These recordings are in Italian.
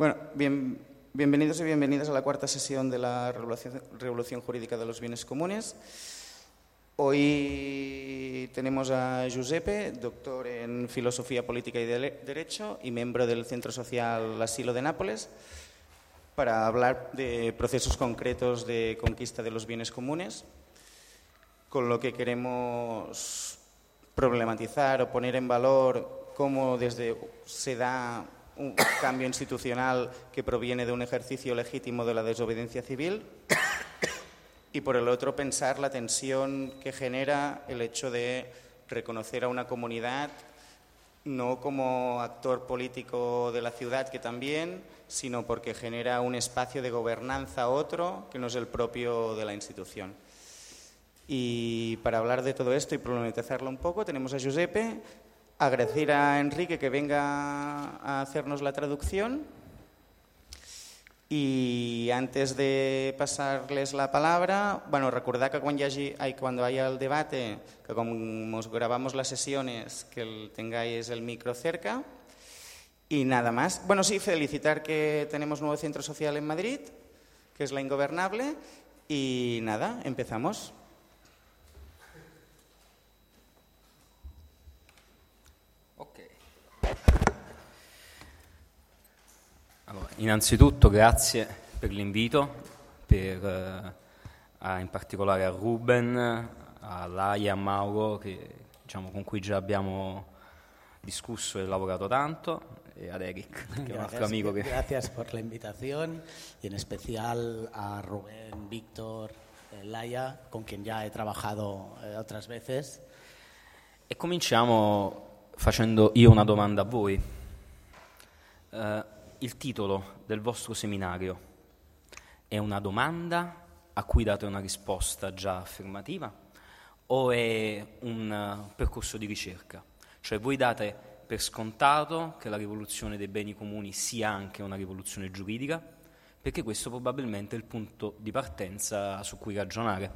Bueno, bien, bienvenidos y bienvenidas a la cuarta sesión de la Revolución, Revolución Jurídica de los Bienes Comunes. Hoy tenemos a Giuseppe, doctor en Filosofía Política y Derecho y miembro del Centro Social Asilo de Nápoles, para hablar de procesos concretos de conquista de los bienes comunes, con lo que queremos problematizar o poner en valor cómo desde se da un cambio institucional que proviene de un ejercicio legítimo de la desobediencia civil y por el otro pensar la tensión que genera el hecho de reconocer a una comunidad no como actor político de la ciudad, que también, sino porque genera un espacio de gobernanza otro que no es el propio de la institución. Y para hablar de todo esto y problematizarlo un poco, tenemos a Giuseppe, agradecer a Enrique que venga a hacernos la traducción y antes de pasarles la palabra, bueno, recordar que cuando haya el debate, que como grabamos las sesiones, que tengáis el micro cerca. Y nada más. Bueno, sí, felicitar que tenemos nuevo centro social en Madrid, que es la Ingobernable. Y nada, empezamos. Innanzitutto grazie per l'invito, per, eh, in particolare a Ruben, a Laia, a Mauro, che, diciamo, con cui già abbiamo discusso e lavorato tanto, e ad Eric, che gracias, è un altro amico che... Grazie per l'invitazione, e in special a Rubén, Víctor, eh, Laia, con cui già he trabajado eh, otras veces. E cominciamo facendo io una domanda a voi. Uh, il titolo del vostro seminario è una domanda a cui date una risposta già affermativa o è un uh, percorso di ricerca? Cioè voi date per scontato che la rivoluzione dei beni comuni sia anche una rivoluzione giuridica, perché questo probabilmente è il punto di partenza su cui ragionare.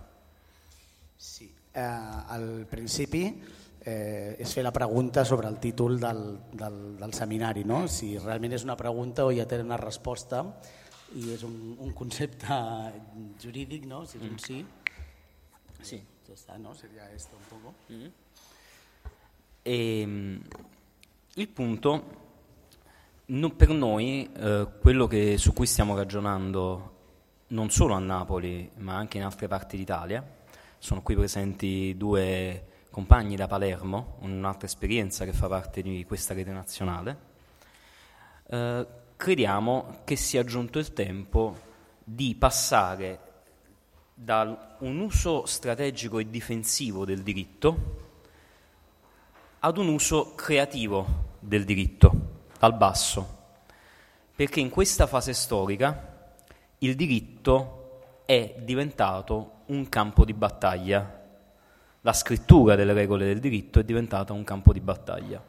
Sì, eh, al principio eh, és fer la pregunta sobre el títol del, del, del seminari, no? si realment és una pregunta o ja té una resposta i és un, un concepte jurídic, no? si és un sí. Sì. Ya está, no? Sería esto un poco. Mm. E, il punto, non per noi, eh, quello che, su cui stiamo ragionando non solo a Napoli ma anche in altre parti d'Italia, sono qui presenti due compagni da Palermo, un'altra esperienza che fa parte di questa rete nazionale, eh, crediamo che sia giunto il tempo di passare da un uso strategico e difensivo del diritto ad un uso creativo del diritto, dal basso, perché in questa fase storica il diritto è diventato un campo di battaglia la scrittura delle regole del diritto è diventata un campo di battaglia.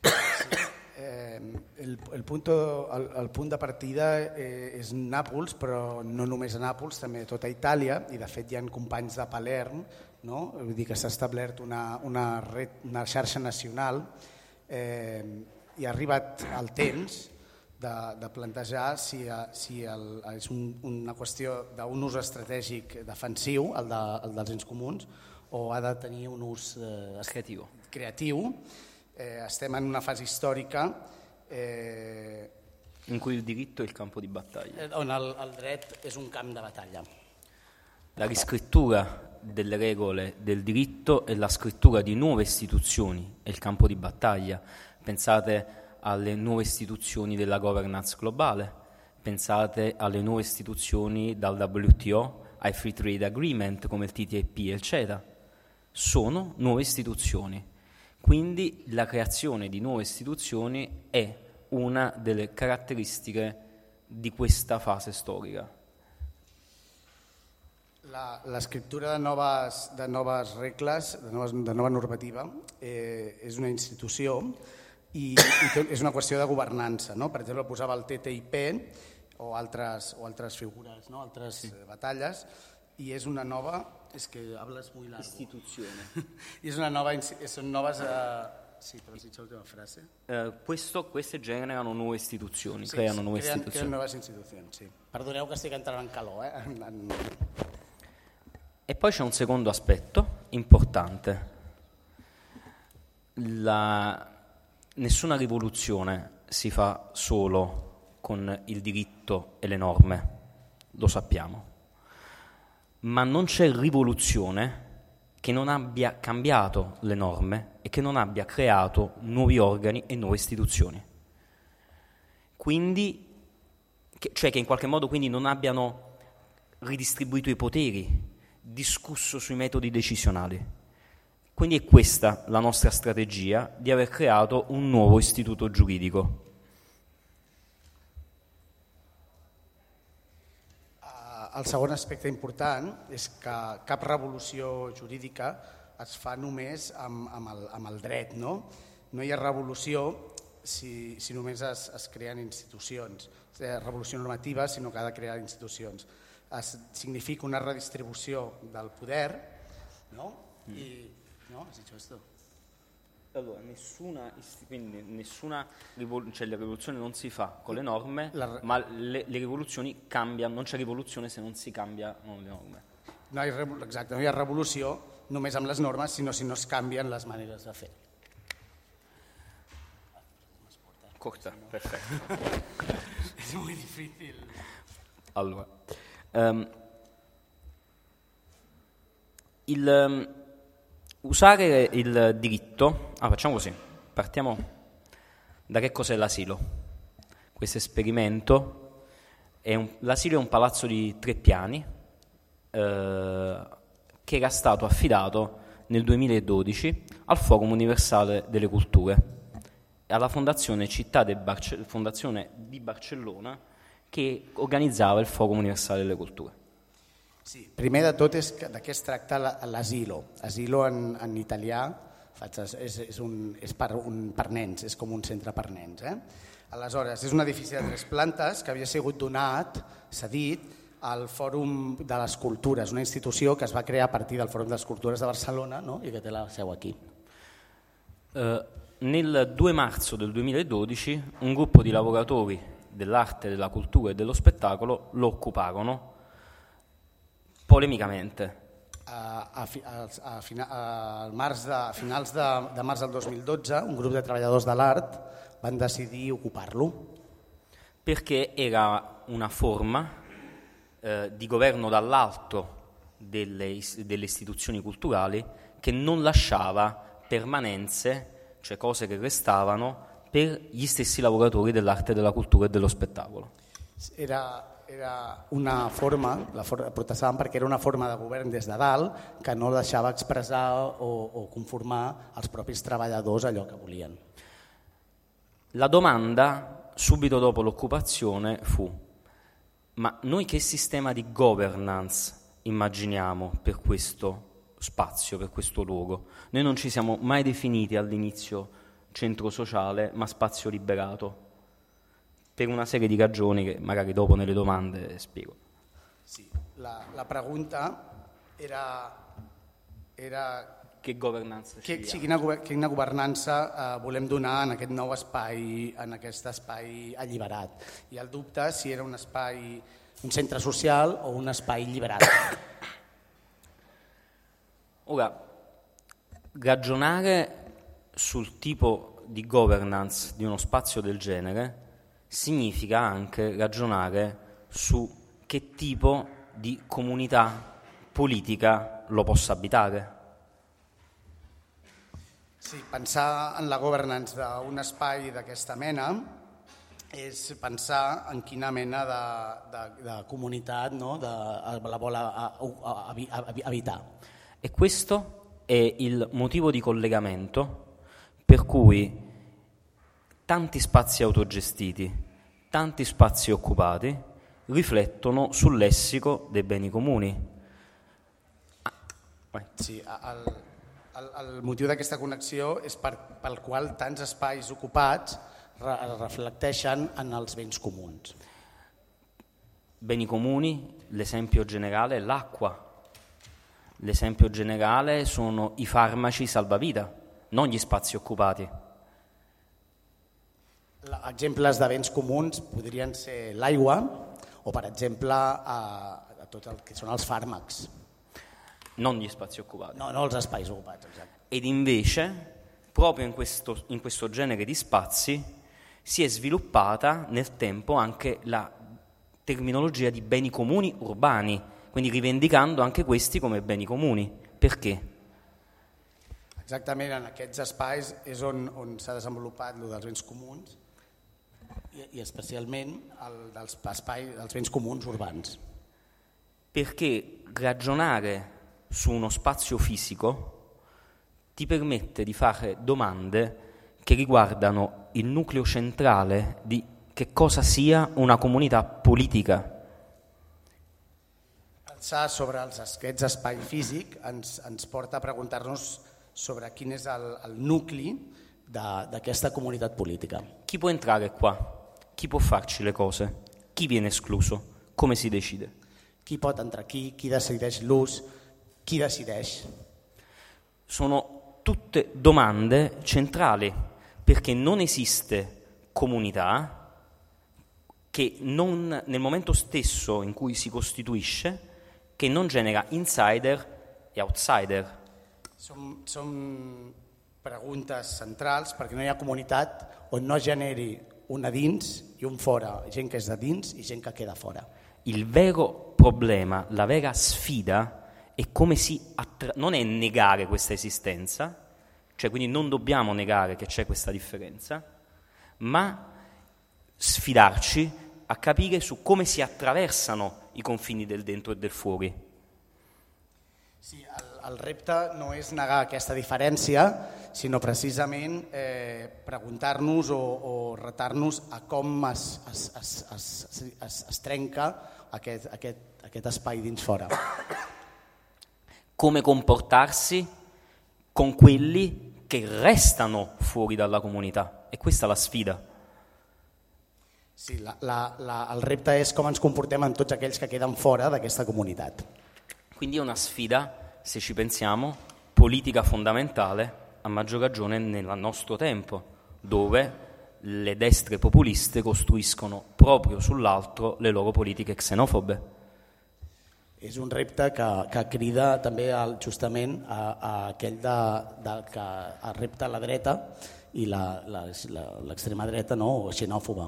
Eh, el, el, punto, el, el punt de partida eh, és Nàpols, però no només a Nàpols, també a tota Itàlia, i de fet hi ha companys de Palerm, no? vull dir que s'ha establert una, una, red, una xarxa nacional eh, i ha arribat el temps de, de plantejar si, eh, si el, és un, una qüestió d'un ús estratègic defensiu, el, de, el dels ens comuns, o ha de tenir un ús eh, creatiu. creatiu. Eh, estem en una fase històrica eh, in cui il diritto è il campo di battaglia. Eh, on el, el dret és un camp de battaglia. La riscrittura delle regole del diritto e la scrittura di nuove istituzioni è il campo di battaglia. Pensate alle nuove istituzioni della governance globale, pensate alle nuove istituzioni dal WTO ai Free Trade Agreement come il TTIP e il CETA. Sono nuove istituzioni. Quindi la creazione di nuove istituzioni è una delle caratteristiche di questa fase storica. La, escriptura de noves, de noves regles, de, noves, de nova normativa, eh, és una institució i, i és una qüestió de governança. No? Per exemple, posava el TTIP o altres, o altres figures, no? altres sí. Eh, batalles, i és una nova... És que hables muy largo. Instituzione. I és una nova... Són noves... Eh, Sì, però si l'ultima frase. Eh, questo, queste generano nuove istituzioni, Sí, creano nuove creen, istituzioni. creen nuevas institucions, sí. Perdoneu que estic entrant en calor, eh? En, en... E poi c'è un secondo aspetto importante. La- Nessuna rivoluzione si fa solo con il diritto e le norme, lo sappiamo. Ma non c'è rivoluzione che non abbia cambiato le norme e che non abbia creato nuovi organi e nuove istituzioni. Quindi, che- cioè che in qualche modo quindi non abbiano ridistribuito i poteri, discusso sui metodi decisionali. Quindi è questa la nostra strategia di aver creato un nuovo istituto giuridico. Eh, El segon aspecte important és que cap revolució jurídica es fa només amb, amb, el, amb el dret. No, no hi ha revolució si, si només es, es creen institucions. Revolució normativa, sinó que ha de crear institucions. Es, significa una redistribució del poder, no? I, no? Has dicho esto? Allora, nessuna, quindi nessuna rivol- cioè la rivoluzione non si fa con le norme, La- ma le, le rivoluzioni cambiano, non c'è rivoluzione se non si cambiano le norme. No hi, ha, revo- exacte, no hi ha revolució només amb les normes, sinó si no es canvien les maneres de fer. Corta, perfetto. És molt difícil. Allora, ehm, il, ehm, usare il diritto, ah, facciamo così, partiamo da che cos'è l'asilo. Questo esperimento, è un- l'asilo è un palazzo di tre piani eh, che era stato affidato nel 2012 al Forum Universale delle Culture alla Fondazione Città de Barce- Fondazione di Barcellona che organizzava il Forum Universale delle Culture. Sí. Primer de tot és que de què es tracta la- l'asilo. Asilo en, en italià faig, és, és, un, és per, un, per nens, és com un centre per nens. Eh? Aleshores, és un edifici de tres plantes que havia sigut donat, cedit, al Fòrum de les Cultures, una institució que es va crear a partir del Fòrum de les Cultures de Barcelona no? i que té la seu aquí. Eh, nel 2 marzo del 2012 un gruppo di lavoratori dell'arte, della cultura e dello spettacolo lo occuparono polemicamente. A, a, a, a, març de, finals de, de març del 2012, un grup de treballadors de l'art van decidir ocupar-lo. perché era una forma eh, di governo dall'alto delle, delle istituzioni culturali che non lasciava permanenze, cioè cose che restavano, per gli stessi lavoratori dell'arte, della cultura e dello spettacolo. Era, era una forma, la for protestaven perquè era una forma de govern des de dalt que no deixava expressar o, o conformar als propis treballadors allò que volien. La domanda subito dopo l'occupazione fu, ma noi che sistema di governance immaginiamo per questo spazio, per questo luogo? Noi non ci siamo mai definiti all'inizio centro sociale, ma spazio liberato, per una serie di ragioni che magari dopo nelle domande spiego. Sí. La, la pregunta era, era Che governance que, scegliamo? sí, quina, quina governança eh, volem donar en aquest nou espai, en aquest espai alliberat. I el dubte si era un espai, un centre social o un espai lliberat. Ora, ragionare sul tipo di governance di uno spazio del genere significa anche ragionare su che tipo di comunità politica lo possa abitare. Sí, pensar en la governance d'un espai d'aquesta mena és pensar en quina mena de, de, de comunitat no? de, la vol habitar. E questo è il motivo di collegamento per cui tanti spazi autogestiti, tanti spazi occupati riflettono sul lessico dei beni comuni. Sí, el, el, el motiu d'aquesta connexió és per, pel qual tants espais ocupats re, reflecteixen en els béns comuns. Beni comuni, l'esempio generale è l'acqua, l'esempio generale sono i farmaci salvavita, non gli spazi occupati. Exemples de béns comuns podrien ser l'aigua o, per exemple, a, a tot el que són els fàrmacs, non gli spazi occupati. no, no els espais ocupats. Exacte. Ed invece, proprio in questo, in questo genere di spazi, si è sviluppata nel tempo anche la terminologia di beni comuni urbani, quindi rivendicando anche questi come beni comuni. Perché? Exactament, en aquests espais és on, on s'ha desenvolupat el dels béns comuns i, i especialment el dels, espai, dels béns comuns urbans. Perché ragionare su uno spazio fisico ti permette di fare domande che riguardano il nucleo centrale di che cosa sia una comunità politica. Pensar sobre els, aquests espai físic ens, ens porta a preguntar-nos sobre quin és el, el nucli d'aquesta comunitat política. Chi può entrare qua? Chi può farci le cose? Chi viene escluso? Come si decide? Qui pot entrar aquí, qui decideix l'ús, qui decideix. Sono tutte domande centrali perché non esiste comunità che non, nel momento stesso in cui si costituisce che non genera insider e outsider. Són, són preguntes centrals perquè no hi ha comunitat on no generi un a dins i un fora, gent que és de dins i gent que queda fora. Il vero problema, la vera sfida è come si attra- non è negare questa esistenza, cioè quindi non dobbiamo negare che c'è questa differenza, ma sfidarci a capire su come si attraversano i confini del dentro e del fuori. Sí, el, el repte no és negar aquesta diferència, sinó precisament eh, preguntar-nos o, o retar-nos a com es, es, es, es, es, es trenca aquest, aquest, aquest espai dins fora. Come comportarsi con quelli che restano fuori dalla comunità. E questa è la sfida. Sí, la, la, la, el repte és com ens comportem amb tots aquells que queden fora d'aquesta comunitat. Quindi è una sfida, se ci pensiamo, politica fondamentale, a maggior ragione nel nostro tempo, dove le destre populiste costruiscono proprio sull'altro le loro politiche xenofobe. És un repte que, que crida també al, justament a, a aquell de, de, que el repte a la dreta i la- la- la- l'extrema dreta no, xenòfoba.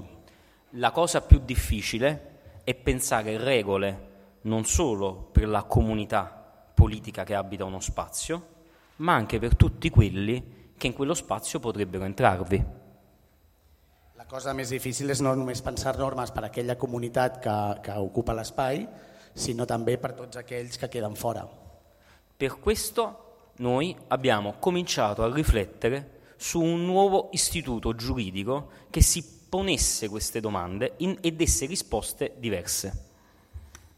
La cosa più difficile è pensare regole non solo per la comunità politica che abita uno spazio, ma anche per tutti quelli che in quello spazio potrebbero entrarvi. La cosa més difícil és no només pensar normes per a aquella comunitat que, que ocupa l'espai, sinó també per tots aquells que queden fora. Per questo noi abbiamo cominciato a riflettere su un nuovo istituto giuridico che si ponesse queste domande in- e desse risposte diverse.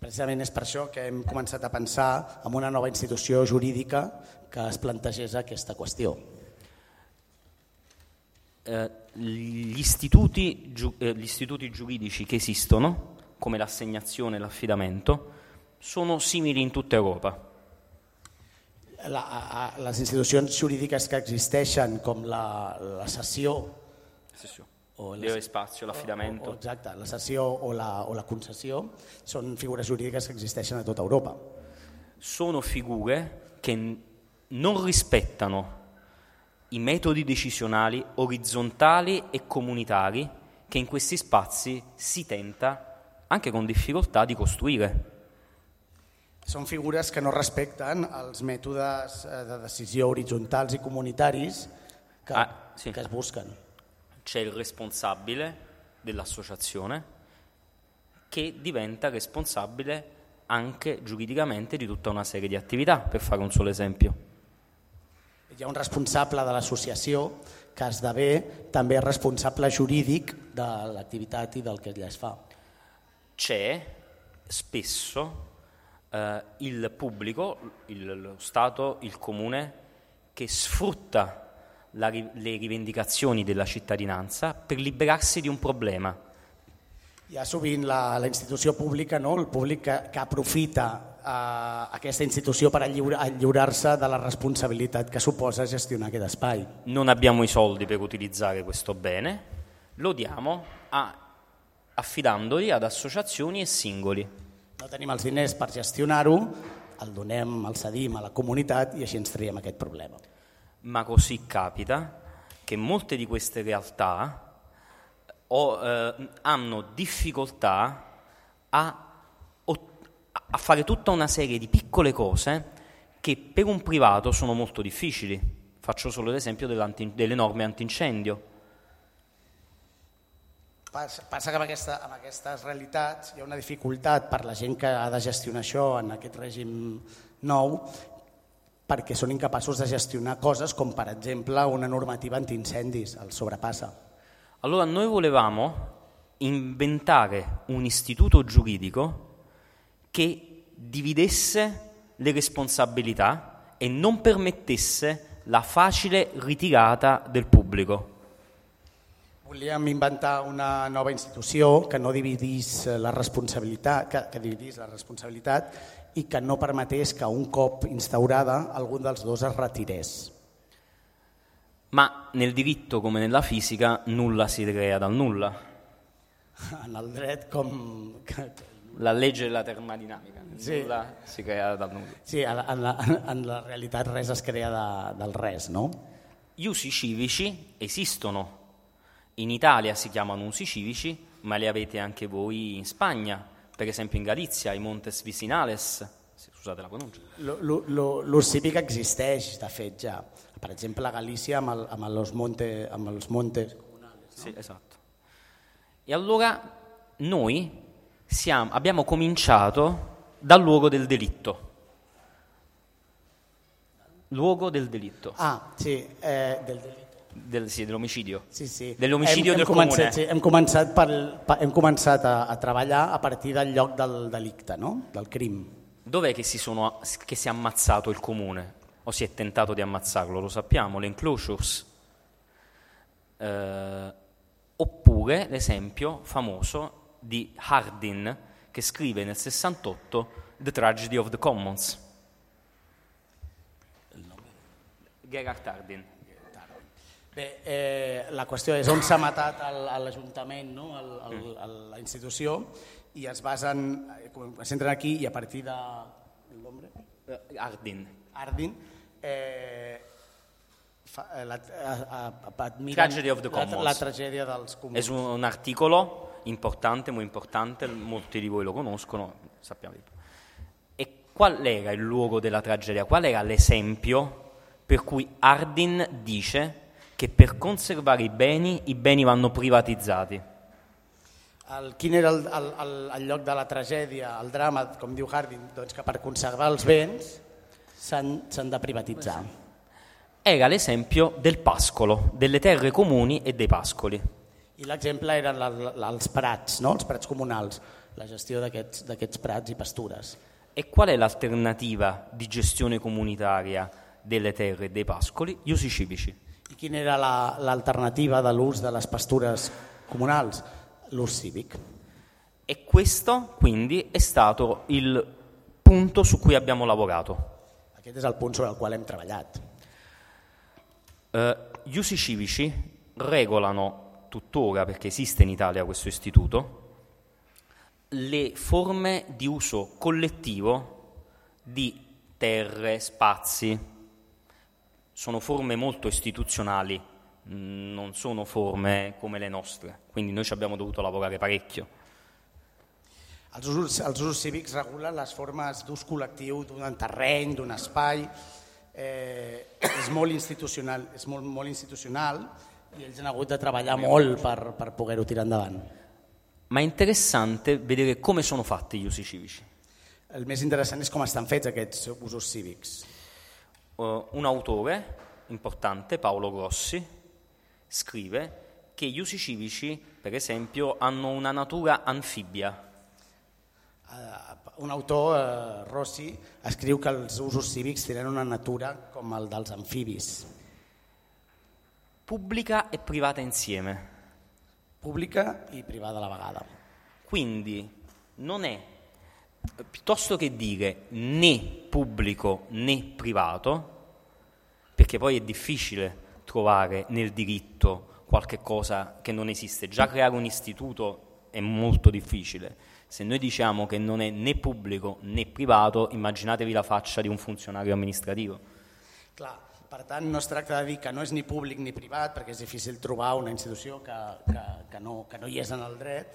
Precisament és per això que hem començat a pensar en una nova institució jurídica que es plantegés aquesta qüestió. Eh, gli, istituti, eh, gli istituti giuridici che esistono, come l'assegnazione e l'affidamento, sono simili in tutta Europa. La, a, les institucions jurídiques que existeixen com la, la cessió o la, Leo e spazio, o, l'affidamento. exacte, la cessió o la, o la concessió són figures jurídiques que existeixen a tota Europa. sono figure che non rispettano i metodi decisionali orizzontali e comunitari che in questi spazi si tenta, anche con difficoltà, di costruire. Són figures que no respecten els mètodes eh, de decisió horitzontals i comunitaris que, Ah, sì. que es busquen. C'è il responsabile dell'associazione che diventa responsabile anche giuridicamente di tutta una serie di attività, per fare un solo esempio. Hi ha un responsable de l'associació que esdevé també responsable jurídic de l'activitat i del que es fa. c'è spesso eh, il pubblico, il, lo Stato, il comune, che sfrutta la le rivendicazioni della cittadinanza per liberarsi di un problema. Hi ha sovint la, la institució pública, no? el públic que, que aprofita a aquesta institució per lliurar-se de la responsabilitat che suposa gestionar aquest espai. Non abbiamo i soldi per utilizzare questo bene, lo diamo a, affidandoli ad associazioni e singoli. No tenim els diners per gestionar-ho, el donem, el cedim a la comunitat i així ens triem aquest problema. Ma così capita che molte di queste realtà o, eh, hanno difficoltà a a fare tutta una serie di piccole cose che per un privato sono molto difficili. Faccio solo l'esempio delle norme antincendio. Passa, que amb, aquesta, amb aquestes realitats hi ha una dificultat per la gent que ha de gestionar això en aquest règim nou perquè són incapaços de gestionar coses com per exemple una normativa antincendis, el sobrepassa. Allora noi volevamo inventare un istituto giuridico che dividesse le responsabilità e non permettesse la facile ritirata del pubblico. Volíem inventar una nova institució que no dividís la responsabilitat, que, que dividís la responsabilitat i que no permetés que un cop instaurada algun dels dos es retirés. Ma nel diritto come nella fisica nulla si crea dal nulla. En el dret com la legge della termodinamica, sì. nulla si crea dal nulla. Sì, en la, en la realità res es crea da, dal res, no? Gli usi civici esistono, in Italia si chiamano usi civici, ma li avete anche voi in Spagna, per esempio in Galizia, i Montes Vicinales, scusate la pronuncia. L'ús cívic existeix, de fet, ja. Per exemple, a Galícia amb, el, amb, els, monte, amb els montes comunals. No? Sì, esatto. E allora noi siamo, abbiamo cominciato dal luogo del delitto. Luogo del delitto. Ah, sì, eh, del delitto. Del, sì, dell'omicidio. Sí, sí. Dell'omicidio hem, del hem començat, comune. Sí, hem començat, per, per, hem començat a, a treballar a partir del lloc del delicte, no? del crim. Dov'è che si, sono, che si è ammazzato il comune? O si è tentato di ammazzarlo? Lo sappiamo, le enclosures. Eh, oppure l'esempio famoso di Hardin che scrive nel 68 The Tragedy of the Commons. Gerard Hardin. Bé, eh, la qüestió és on s'ha matat l'Ajuntament, no? el, el, mm. el, la institució, i es basen, eh, es centren aquí i a partir de... L'ombre? Ardin. Ardin. Eh, fa, eh, la, a, a, admiren Tragedy of the Commons. La, la tragèdia dels comuns. És un, un articolo importante, molto importante, molti di voi lo conoscono, sappiamo di più. E qual era il luogo della tragedia? Qual era l'esempio per cui Hardin dice che per conservare i beni, i beni vanno privatizzati? El, quin era el, el, el, el lloc de la tragèdia, el drama, com diu Hardin, doncs que per conservar els béns s'han de privatitzar. Era l'esempio del pascolo, delle terre comuni e dei pascoli. I l'exemple eren els prats, no? els prats comunals, la gestió d'aquests prats i pastures. E qual è l'alternativa di gestione comunitaria delle terre e dei pascoli? Gli usi civici. I quina era l'alternativa la, de l'ús de les pastures comunals? L'ús cívic. E questo quindi è stato il punto su cui abbiamo lavorato. Aquest és el punt sobre el qual hem treballat. Uh, gli usi civici regolano tuttora, perché esiste in Italia questo istituto, le forme di uso collettivo di terre, spazi. Sono forme molto istituzionali, non sono forme come le nostre, quindi noi ci abbiamo dovuto lavorare parecchio. Els usos, els usos cívics regulen les formes d'ús col·lectiu d'un terreny, d'un espai, eh, és molt institucional, és molt, molt institucional i ells han hagut de treballar molt per, per poter-ho tirar endavant. Ma è interessante vedere come sono fatti gli usi civici. Il més interessant és com estan fets aquests usos cívics. Uh, un autore importante, Paolo Grossi, scrive che gli usi civici, per esempio, hanno una natura anfibia. Uh, un autor, uh, Rossi, escriu que els usos cívics tenen una natura com el dels amfibis pubblica e privata insieme. Pubblica e privata alla vegada. Quindi non è piuttosto che dire né pubblico né privato, perché poi è difficile trovare nel diritto qualche cosa che non esiste. Già creare un istituto è molto difficile. Se noi diciamo che non è né pubblico né privato, immaginatevi la faccia di un funzionario amministrativo. Clar, per tant, no es tracta de dir que no és ni públic ni privat, perquè és difícil trobar una institució que, que, que, no, que no hi és en el dret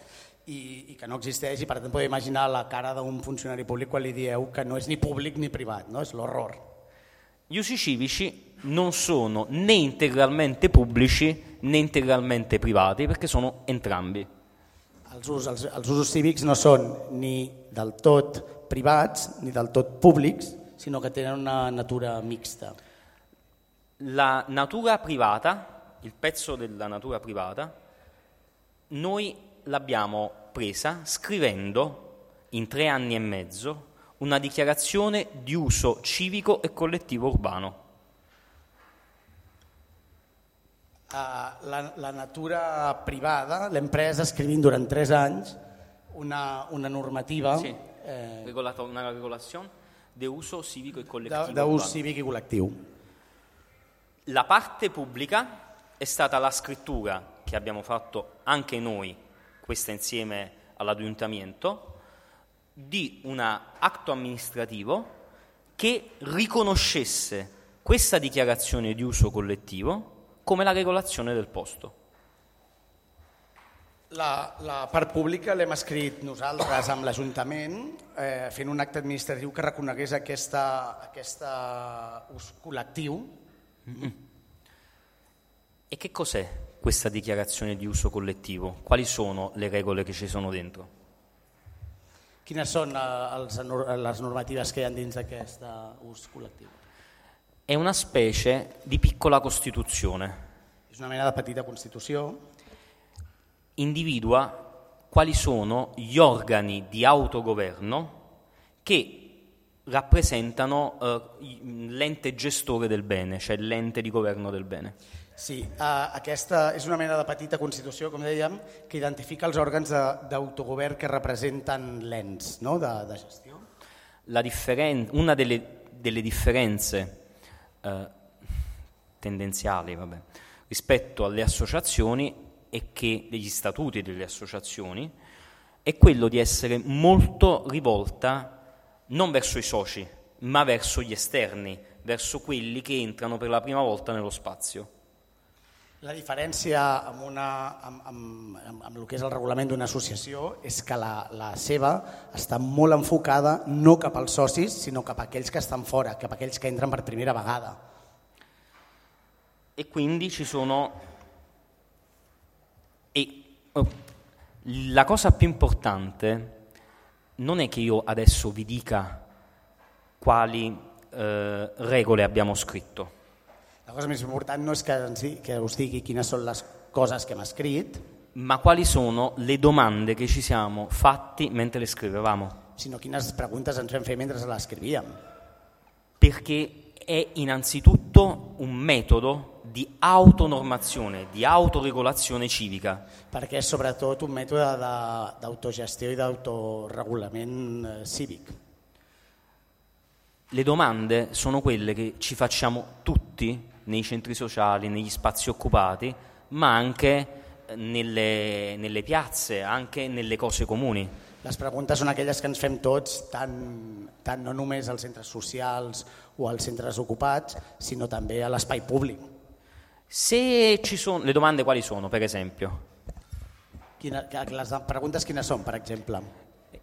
i, i que no existeix, i per tant podeu imaginar la cara d'un funcionari públic quan li dieu que no és ni públic ni privat, no? és l'horror. Gli usi civici non sono né integralmente pubblici né integralmente privati perché sono entrambi. Els, us, els, els usos cívics no són ni del tot privats ni del tot públics, sinó que tenen una natura mixta. La natura privata, il pezzo della natura privata, noi l'abbiamo presa scrivendo in tre anni e mezzo una dichiarazione di uso civico e collettivo urbano. Uh, la, la natura privada, l'empresa escrivint durant tres anys una, una normativa Sì, eh, regolato- una regolazione di uso civico e collettivo d'ús urbano. cívic i col·lectiu. La parte pubblica è stata la scrittura che abbiamo fatto anche noi, questa insieme all'adgiuntamento, di un atto amministrativo che riconoscesse questa dichiarazione di uso collettivo come la regolazione del posto. La, la part pública l'hem escrit nosaltres amb l'Ajuntament eh, fent un acte administratiu que reconegués aquesta, aquesta ús col·lectiu. E che cos'è questa dichiarazione di uso collettivo? Quali sono le regole che ci sono dentro? Quines són eh, les normatives que hi ha dins d'aquest eh, ús col·lectiu? È una specie di piccola Costituzione. És una mena de petita constitució individua quali sono gli organi di autogoverno che rappresentano eh, l'ente gestore del bene, cioè l'ente di governo del bene. Sí, eh, aquesta és una mena de petita constitució, com dèiem, que identifica els òrgans d'autogovern que representen l'ens no? de, de gestió. La differen- una delle, delle differenze eh, tendenziali vabbè, rispetto alle associazioni è che degli statuti delle associazioni è quello di essere molto rivolta non verso i soci, ma verso gli esterni, verso quelli che entrano per la prima volta nello spazio. La diferència amb, una, amb, amb, amb, amb el que és el reglament d'una associació és que la, la seva està molt enfocada no cap als socis, sinó cap a aquells que estan fora, cap a aquells que entren per primera vegada. E quindi ci sono... E oh, la cosa più importante non è che io adesso vi dica quali eh, regole abbiamo scritto, La cosa més important no és que, di- que us digui quines són les coses que hem escrit, ma quali sono le domande che ci siamo fatti mentre le scrivevamo. sinó quines preguntes ens vam fer mentre l'escrivíem. Perché è innanzitutto un metodo di autonormazione, di autoregolazione civica. perquè és sobretot un mètode de- d'autogestió i d'autoregulament eh, cívic. Le domande sono quelle che ci facciamo tutti nei centri sociali, negli spazi occupati, ma anche eh, nelle, nelle piazze, anche nelle cose comuni. Les preguntes són aquelles que ens fem tots, tant, tant no només als centres socials o als centres ocupats, sinó també a l'espai públic. Se ci sono, le domande quali sono, per esempio? Quina, les preguntes quines són, per exemple?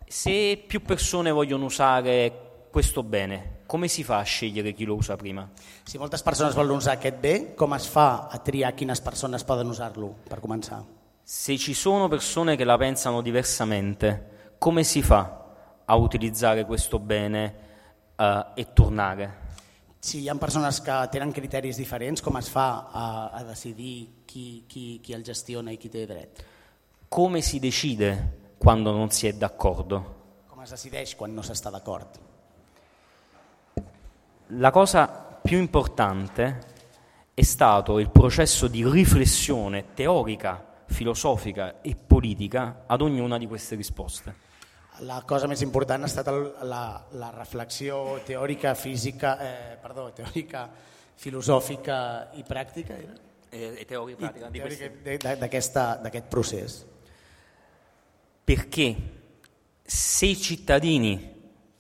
Se più persone vogliono usare questo bene, come si fa a scegliere chi lo usa prima? Si moltes persones volen usar aquest bé, com es fa a triar quines persones poden usar-lo, per començar? Se ci sono persone che la pensano diversamente, come si fa a utilizzare questo bene eh, e tornare? Si hi ha persones que tenen criteris diferents, com es fa a, a decidir qui, qui, qui el gestiona i qui té dret? Come si decide quando non si è d'accordo? Com es decideix quan no s'està d'acord? La cosa più importante è stato il processo di riflessione teorica, filosofica e politica ad ognuna di queste risposte. La cosa més important ha estat el, la, la reflexió teòrica, física, eh, perdó, teòrica, filosòfica i pràctica era? E, e teoria pratica teòrica d'aquesta- d'aquest procés. Perché se i cittadini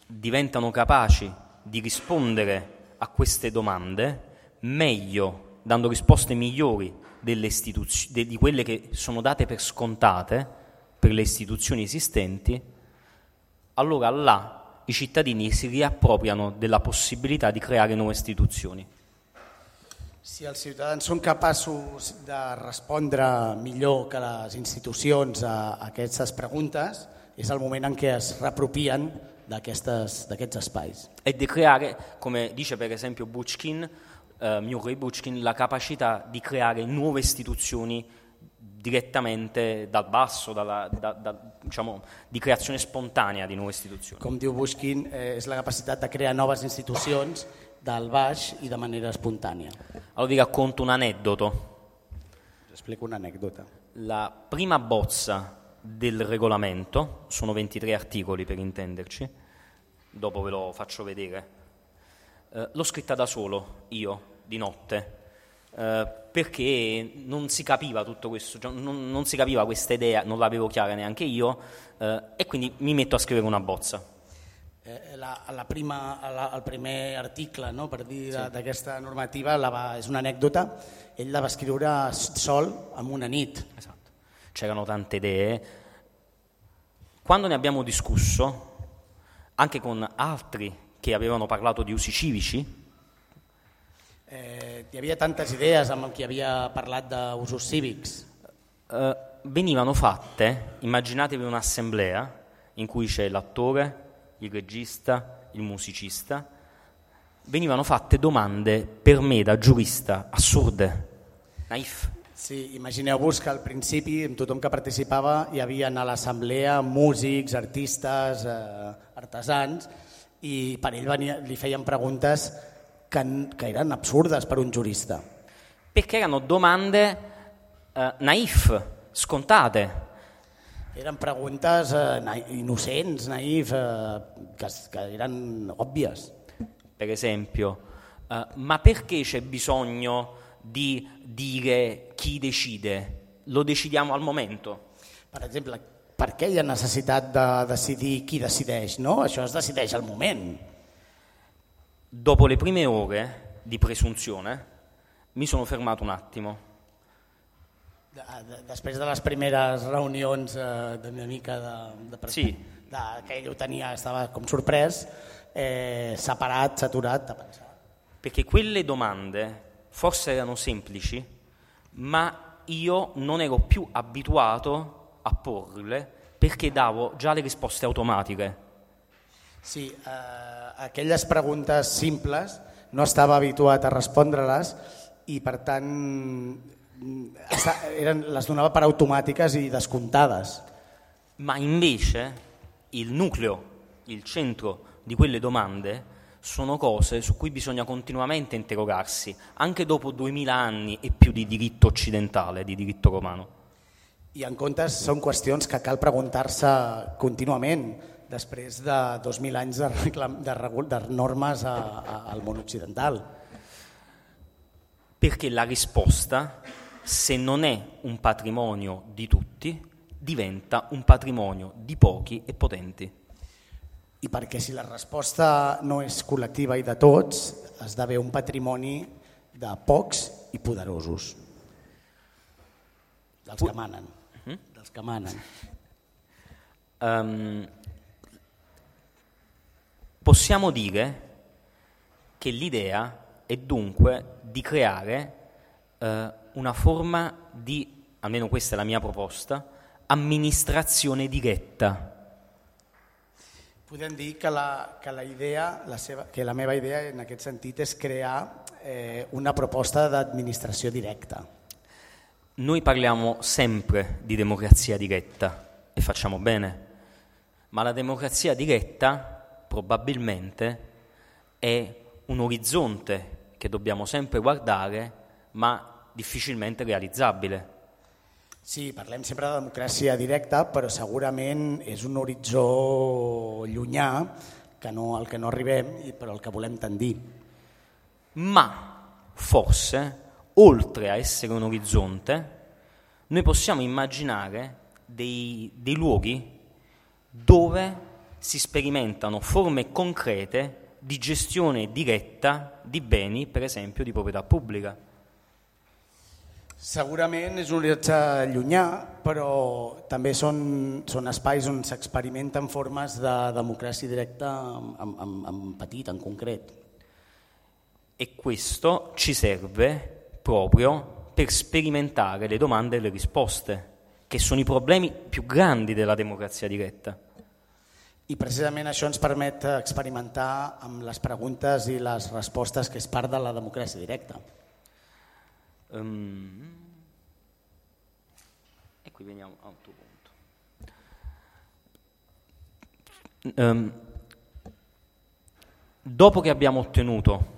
diventano capaci di rispondere a queste domande, meglio, dando risposte migliori delle istituzio- de- di quelle che sono date per scontate per le istituzioni esistenti, allora là i cittadini si riappropriano della possibilità di creare nuove istituzioni. Si els ciutadans són capaços de respondre millor que les institucions a, aquestes preguntes, és el moment en què es d'aquestes- d'aquests espais. e di creare, come dice per esempio Buchkin, eh, Murray Buchkin, la capacità di creare nuove istituzioni direttamente dal basso, dalla- da- da- diciamo, di creazione spontanea di nuove istituzioni. Com diu Bushkin, eh, és la capacitat de crear noves institucions del baix i de manera espontània. Allora vi racconto un aneddoto. Us explico una anècdota. La prima bozza del regolamento, sono 23 articoli per intenderci, dopo ve lo faccio vedere, eh, l'ho scritta da solo, io, di notte, eh, perché non si capiva tutto questo, cioè non, non si capiva questa idea, non l'avevo chiara neanche io, eh, e quindi mi metto a scrivere una bozza. Eh, la, la prima, la, el primer article no, per dir sí. d'aquesta normativa la va, és una anècdota, ell la va escriure sol en una nit. Esatto. C'erano tante idee. Quando ne abbiamo discusso, anche con altri che avevano parlato di usi civici, Eh, hi havia tantes idees amb qui havia parlat d'usos cívics. eh, venivano fatte, immaginatevi un'assemblea in cui c'è l'attore, il regista, il musicista, venivano fatte domande per me da giurista assurde, naif. Sí, imagineu-vos que al principi, amb tothom que participava, hi havia a l'assemblea músics, artistes, eh, artesans, i per ell venia, li feien preguntes que, que eren absurdes per un jurista. Perché erano domande eh, naif, scontate, Eren preguntes eh, na innocents, naïf, eh, que, que eren òbvies. per esempio, eh, ma perché c'è bisogno di dire chi decide? Lo decidiamo al momento. Per exemple, per què hi ha necessitat de decidir qui decideix? No? Això es decideix al moment. Dopo le prime ore di presunzione mi sono fermato un attimo De, de, després de les primeres reunions eh, de una mica de, de, Sí. de, que ell ho tenia, estava com sorprès, eh, separat, saturat, de pensar. perché quelle domande forse erano semplici, ma io non ero più abituato a porle perché davo già le risposte automatiche. Sí, eh, aquelles preguntes simples no estava habituat a respondre-les i per tant mm, eren, les donava per automàtiques i descomptades. Ma invece il nucleo, il centro di quelle domande sono cose su cui bisogna continuamente interrogarsi, anche dopo duemila anni e più di diritto occidentale, di diritto romano. I en comptes són qüestions que cal preguntar-se contínuament després de 2.000 anys de, reclam, de, de normes a, a, al món occidental. Perché la risposta, se non è un patrimonio di tutti, diventa un patrimonio di pochi e potenti. I perquè si la resposta no és col·lectiva i de tots, esdevé un patrimoni de pocs i poderosos. Dels que manen. Dels que manen. Ehm, possiamo dire che l'idea è dunque di creare eh, una forma di, almeno questa è la mia proposta, amministrazione diretta. Podem dir que la, que la idea, la, seva, que la meva idea en aquest sentit és crear eh, una proposta d'administració directa. Noi parliamo sempre di democrazia diretta e facciamo bene, ma la democrazia diretta probabilmente è un orizzonte che dobbiamo sempre guardare, ma difficilmente realizzabile. Sí, parlem sempre de democràcia directa, però segurament és un horitzó llunyà que no, al que no arribem però al que volem tendir. Ma forse, oltre a essere un orizzonte, noi possiamo immaginare dei, dei luoghi dove si sperimentano forme concrete di gestione diretta di beni, per esempio di proprietà pubblica. Segurament és un horitzó llunyà, però també són, són espais on s'experimenten formes de democràcia directa en, en, en petit, en concret. E questo ci serve proprio per sperimentare le domande e le risposte, che sono i problemi più grandi della democrazia diretta. I precisament això ens permet experimentar amb les preguntes i les respostes que és part de la democràcia directa. Um, e qui veniamo a un tuo punto. Um, dopo che abbiamo ottenuto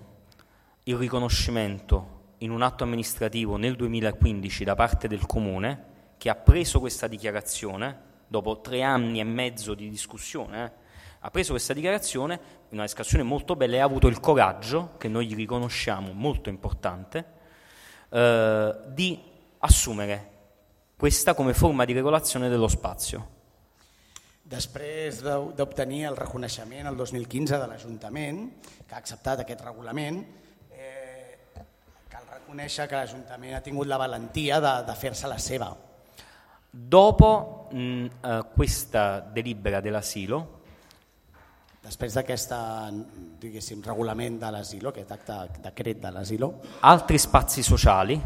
il riconoscimento in un atto amministrativo nel 2015 da parte del Comune, che ha preso questa dichiarazione, dopo tre anni e mezzo di discussione, eh, ha preso questa dichiarazione, una discussione molto bella, e ha avuto il coraggio, che noi gli riconosciamo molto importante, eh, di assumere questa come forma di regolazione dello spazio. Després d'obtenir el reconeixement el 2015 de l'Ajuntament, que ha acceptat aquest regulament, eh, cal reconèixer que l'Ajuntament ha tingut la valentia de, de fer-se la seva. Dopo mh, eh, questa delibera dell'asilo, Després d'aquest reglament de l'asilo, aquest acte decret de l'asilo, altri spazi sociali,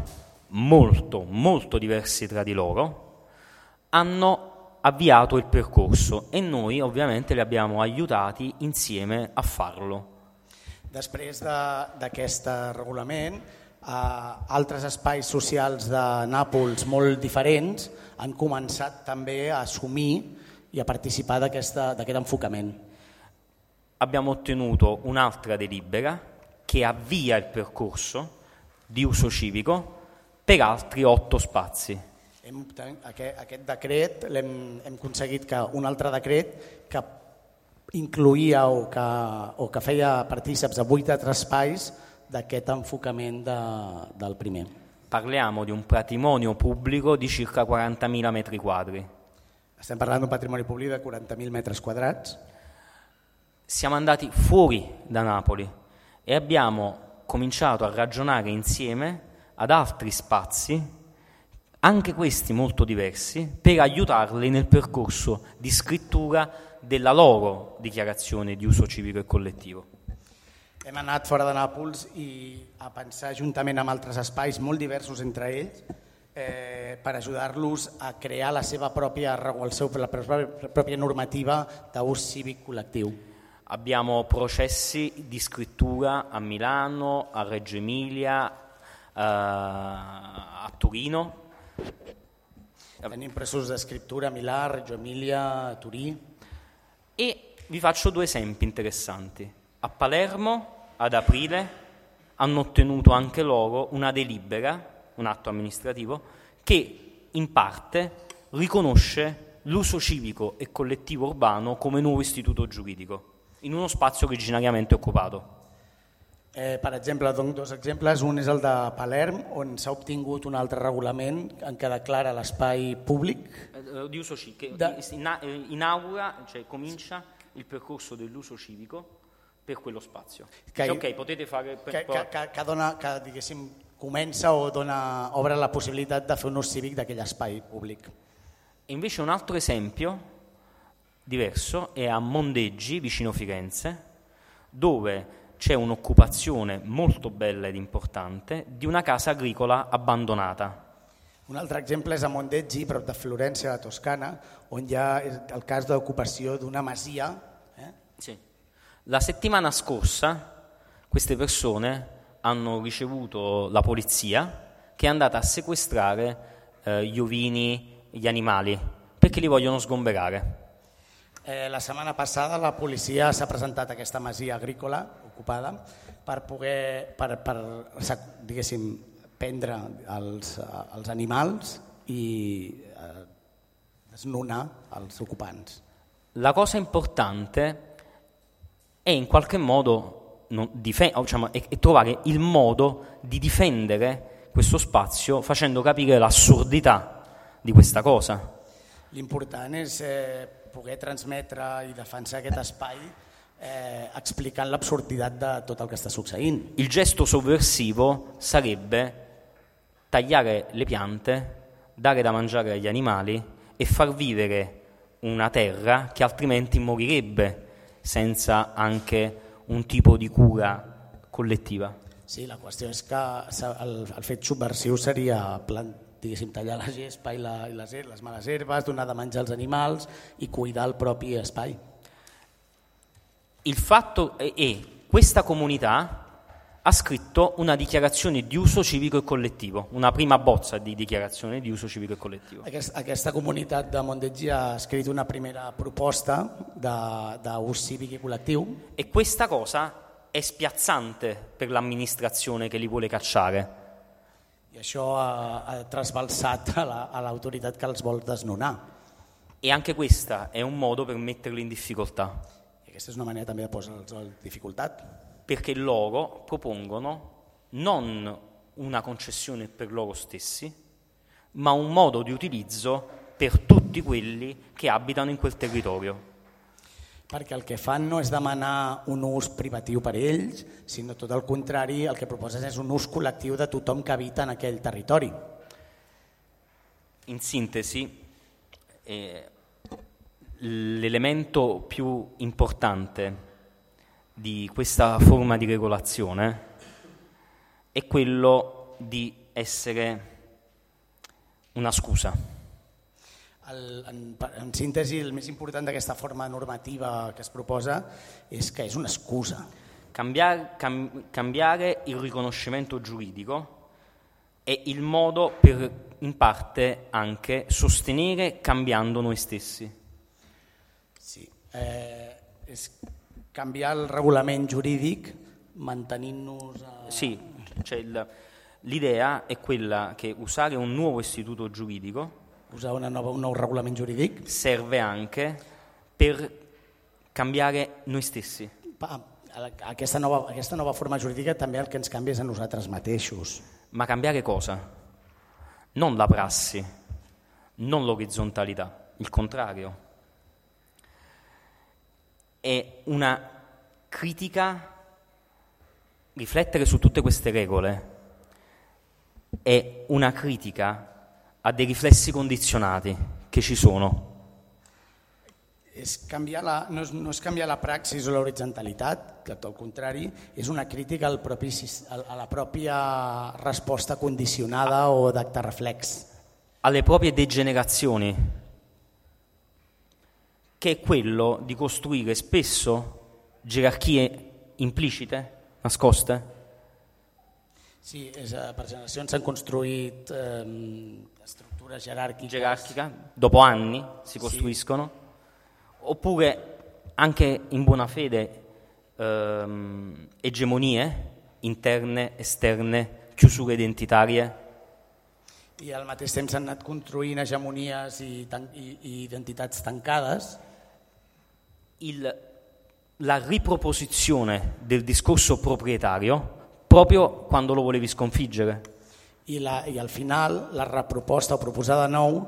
molto, molto diversi tra di loro, hanno avviato il percorso e noi ovviamente li abbiamo aiutati insieme a farlo. Després d'aquest de, reglament, eh, altres espais socials de Nàpols molt diferents han començat també a assumir i a participar d'aquest enfocament abbiamo ottenuto un'altra delibera che avvia il percorso di uso civico per altri otto spazi. Hem, aquest, aquest decret hem, hem aconseguit que un altre decret que incluïa o que, o que feia partíceps a vuit altres espais d'aquest enfocament de, del primer. Parliamo di un patrimonio pubblico di circa 40.000 metri quadri. Estem parlant d'un patrimoni públic de 40.000 metres quadrats siamo andati fuori da Napoli e abbiamo cominciato a ragionare insieme ad altri spazi, anche questi molto diversi, per aiutarli nel percorso di scrittura della loro dichiarazione di uso civico e collettivo. Hem anat fora de Nàpols i a pensar juntament amb altres espais molt diversos entre ells eh, per ajudar-los a crear la seva pròpia, la pròpia normativa d'ús cívic col·lectiu. Abbiamo processi di scrittura a Milano, a Reggio Emilia, eh, a Torino. Tenim processi di scrittura a Milano, Reggio Emilia, a Turí. E vi faccio due esempi interessanti. A Palermo, ad aprile, hanno ottenuto anche loro una delibera, un atto amministrativo, che in parte riconosce l'uso civico e collettivo urbano come nuovo istituto giuridico in uno spazio originariamente occupato. Eh, per exemple, dono dos exemples. Un és el de Palerm, on s'ha obtingut un altre regulament en què declara l'espai públic. Eh, di uso civico, che da... Inaugura, cioè comincia il percorso dell'uso civico per quello spazio. Que, ok, potete fare... Per... Que, que, que, que, dona, que diguéssim, comença o dona, obre la possibilitat de fer un ús cívic d'aquell espai públic. E invece un altro esempio diverso è a Mondeggi, vicino Firenze, dove c'è un'occupazione molto bella ed importante di una casa agricola abbandonata. Un altro esempio è a Mondeggi, prop de Florència, la Toscana, on hi ha el cas d'ocupació d'una masia. Eh? Sì. La settimana scorsa queste persone hanno ricevuto la polizia che è andata a sequestrare eh, gli ovini, gli animali, perché li vogliono sgomberare. Eh, la setmana passada la policia s'ha presentat a aquesta masia agrícola ocupada per poder, per, per diguéssim, prendre els, els animals i eh, desnonar els ocupants. La cosa importante è in qualche modo non, dife- diciamo, è, è trovare il modo di difendere questo spazio facendo capire l'assurdità di questa cosa. L'important és eh, poder transmetre i defensar aquest espai eh, explicant l'absurditat de tot el que està succeint. Il gesto sovversivo sarebbe tagliare le piante, dare da mangiare agli animali e far vivere una terra che altrimenti morirebbe senza anche un tipo di cura collettiva. Sí, la qüestió és que s'ha- el, el fet subversiu seria plan, diguéssim, tallar la gespa i, la, i les, les males herbes, donar de menjar als animals i cuidar el propi espai. Il fatto è che questa comunità ha scritto una dichiarazione di uso civico e collettivo, una prima bozza di dichiarazione di uso civico e collettivo. Aquest, aquesta comunitat de Mondeggi ha escrit una primera proposta de- d'ús cívic i col·lectiu E questa cosa è spiazzante per l'amministrazione che li vuole cacciare. I això ha, ha trasbalsat a la- a l'autoritat que els vol desnonar. E anche questa è un modo per metterli in difficoltà, I aquesta és una manera també de posar-los en dificultat, perché loro propongono non una concessione per loro stessi, ma un modo di utilizzo per tutti quelli che abitano in quel territorio. Perquè el que fan no és demanar un ús privatiu per ells, sinó tot el contrari, el que proposen és un ús col·lectiu de tothom que habita en aquell territori. In sintesi, eh, l'elemento più importante di questa forma di regolazione è quello di essere una scusa. El, en, en síntesi, el més important d'aquesta forma normativa que es proposa és que és una excusa. Cambiare, cam- cambiare il riconoscimento giuridico è il modo per in parte anche sostenere cambiando noi stessi. Sí. Eh, és canviar el regulament jurídic mantenint-nos... Eh, Sì, cioè il- l'idea è quella che usare un nuovo istituto giuridico usar una nova, un nou regulament jurídic serve anche per cambiare noi stessi. pa, aquesta, nova, aquesta nova forma jurídica també el que ens canvia és a nosaltres mateixos. Ma cambiare cosa? Non la prassi, non l'orizzontalità, il contrario. È una critica, riflettere su tutte queste regole, è una critica a dei riflessi condizionati che ci sono. És canviar la, no, és, no és canviar la praxis o l'horitzontalitat, que al contrari, és una crítica al propi, a la pròpia resposta condicionada o d'acte reflex. alle proprie degenerazioni, che è quello di costruire spesso gerarchie implicite, nascoste, Sí, és, eh, per generacions s'han construït eh, estructures jeràrquiques gerarchica, dopo anni si costruiscono, oppure anche in buona fede ehm, egemonie interne, esterne, chiusure identitarie, i al mateix temps s'han anat construint hegemonies i, tan, i, i identitats tancades. Il- la riproposizione del discorso proprietario proprio quando lo volevi sconfiggere. I, la, i al final la reproposta o proposada de nou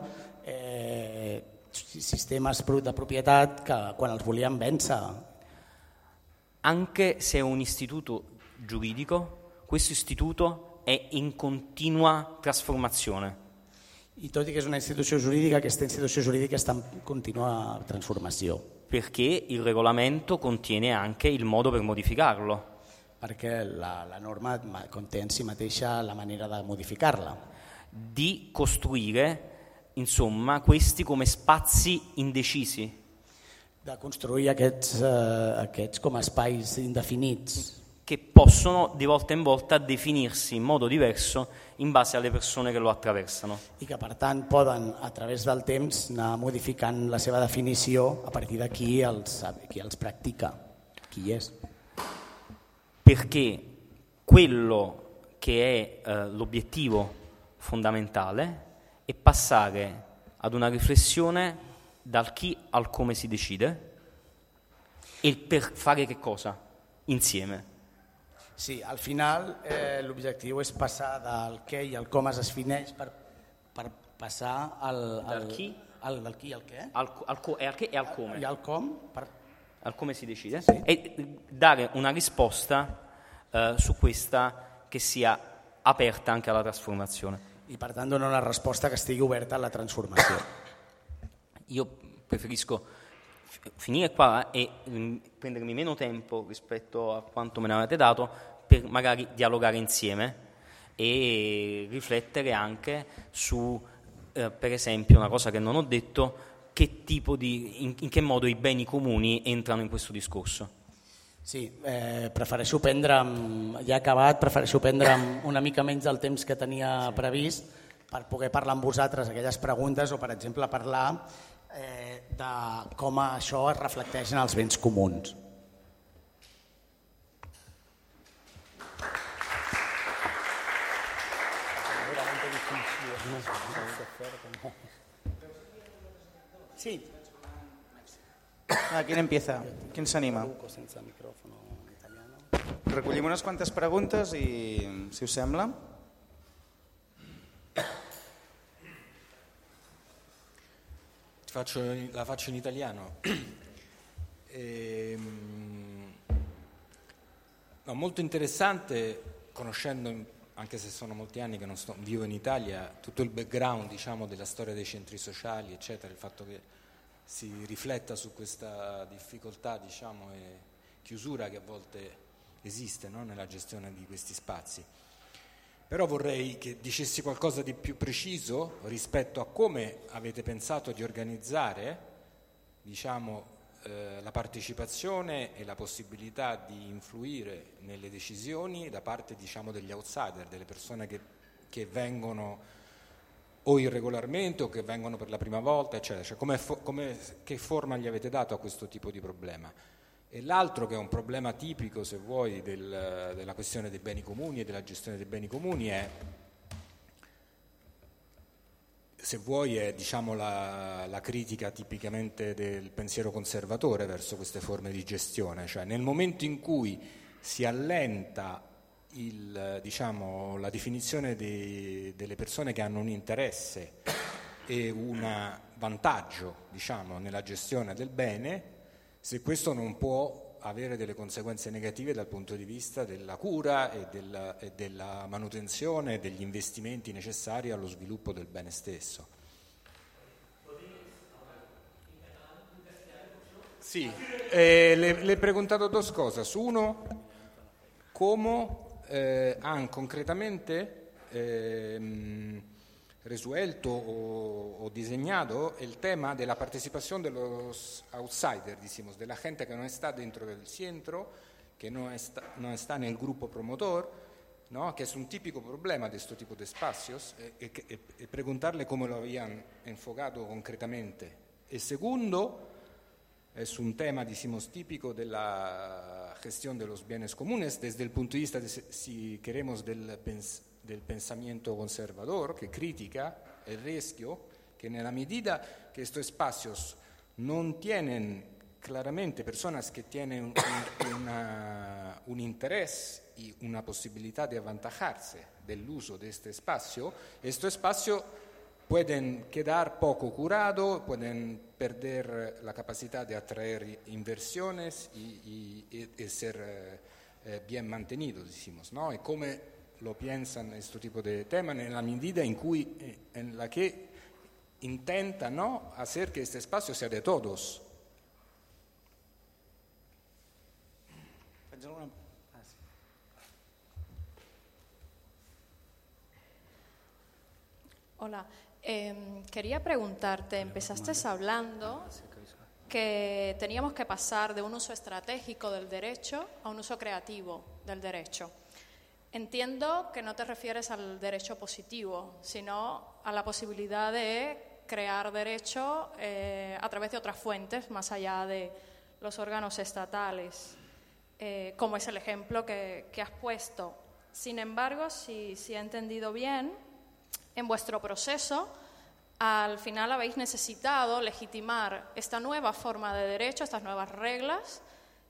eh, sistemes de propietat que quan els volien vèncer Anche se è un istituto giuridico, questo istituto è in continua trasformazione. i tot i que és una institució jurídica, aquesta institució jurídica està en contínua transformació perché il regolamento contiene anche il modo per modificarlo. Perquè la, la norma ma- conté en si mateixa la manera de modificar-la di costruire, insomma, questi come spazi indecisi, de construir aquests, eh, aquests com a espais indefinits che possono di volta in volta definirsi in modo diverso in base alle persone che lo attraversano. i que per tant poden a través del temps anar modificant la seva definició a partir els, qui els practica, qui és. Perché quello che è eh, l'obiettivo fondamentale e passare ad una riflessione dal chi al come si decide e per fare che cosa? Insieme. Sí, al final eh, l'objectiu és passar del què i el com es defineix per, per passar al, al, Dal chi? al, del chi al què Al, al e, al che e al come. i al com per, al come si decide Sì. e dare una risposta eh, su questa che sia aperta anche alla trasformazione. i per tant donar una resposta que estigui oberta a la transformació. Io preferisco fi- finire qua e mm, prendermi meno tempo rispetto a quanto me ne avete dato per magari dialogare insieme e riflettere anche su, eh, per esempio, una cosa che non ho detto, che tipo di, in, in che modo i beni comuni entrano in questo discorso. Sí, eh, prefereixo prendre'm, ja he acabat, prefereixo prendre'm una mica menys del temps que tenia previst per poder parlar amb vosaltres aquelles preguntes o, per exemple, parlar eh, de com això es reflecteix en els béns comuns. Sí, Ah, ¿Quién empieza? ¿Quién se anima? Recollim unes quantes preguntes i, si us sembla, faccio- la faccio in italiano. Ehm, no, molto interessante, conoscendo, anche se sono molti anni che non sto, vivo in Italia, tutto il background diciamo, della storia dei centri sociali, eccetera, il fatto che si rifletta su questa difficoltà diciamo, e chiusura che a volte esiste no, nella gestione di questi spazi. Però vorrei che dicessi qualcosa di più preciso rispetto a come avete pensato di organizzare diciamo, eh, la partecipazione e la possibilità di influire nelle decisioni da parte diciamo, degli outsider, delle persone che, che vengono o irregolarmente o che vengono per la prima volta, eccetera. Cioè, come fo- come- che forma gli avete dato a questo tipo di problema? E l'altro che è un problema tipico, se vuoi, del- della questione dei beni comuni e della gestione dei beni comuni è, se vuoi, è diciamo, la, la critica tipicamente del pensiero conservatore verso queste forme di gestione, cioè nel momento in cui si allenta il, diciamo, la definizione dei- delle persone che hanno un interesse e un vantaggio diciamo, nella gestione del bene, se questo non può avere delle conseguenze negative dal punto di vista della cura e della, e della manutenzione degli investimenti necessari allo sviluppo del bene stesso. Sì, eh, le, le he preguntato dos cosas. Uno, cómo eh, han concretamente eh, resuelto o, o diseñado el tema de la participación de los outsiders, decimos, de la gente que no está dentro del centro, que no está, no está en el grupo promotor, ¿no? que es un típico problema de este tipo eh, y que- y- y preguntarle cómo lo habían enfocado concretamente. El segundo, es un tema, decimos, típico de la gestión de los bienes comunes desde el punto de vista, de, si queremos, del, pens- del pensamiento conservador que critica el riesgo que en la medida que estos espacios no tienen claramente personas que tienen un interés y una posibilidad de aventajarse del uso de este espacio, este espacio pueden quedar poco curado, pueden perder la capacidad de atraer inversiones y, y- y- y ser eh, eh, bien mantenidos, decimos, ¿no? Y cómo lo piensan este tipo de temas en la medida en, cui, eh, en la que intentan ¿no? hacer que este espacio sea de todos. Hola, Em, quería preguntarte, empezaste hablando que teníamos que pasar de un uso estratégico del derecho a un uso creativo del derecho. Entiendo que no te refieres al derecho positivo, sino a la posibilidad de crear derecho eh, a través de otras fuentes, más allá de los órganos estatales, eh, como es el ejemplo que, que has puesto. Sin embargo, si, si he entendido bien, en vuestro proceso al final habéis necesitado legitimar esta nueva forma de derecho, estas nuevas reglas,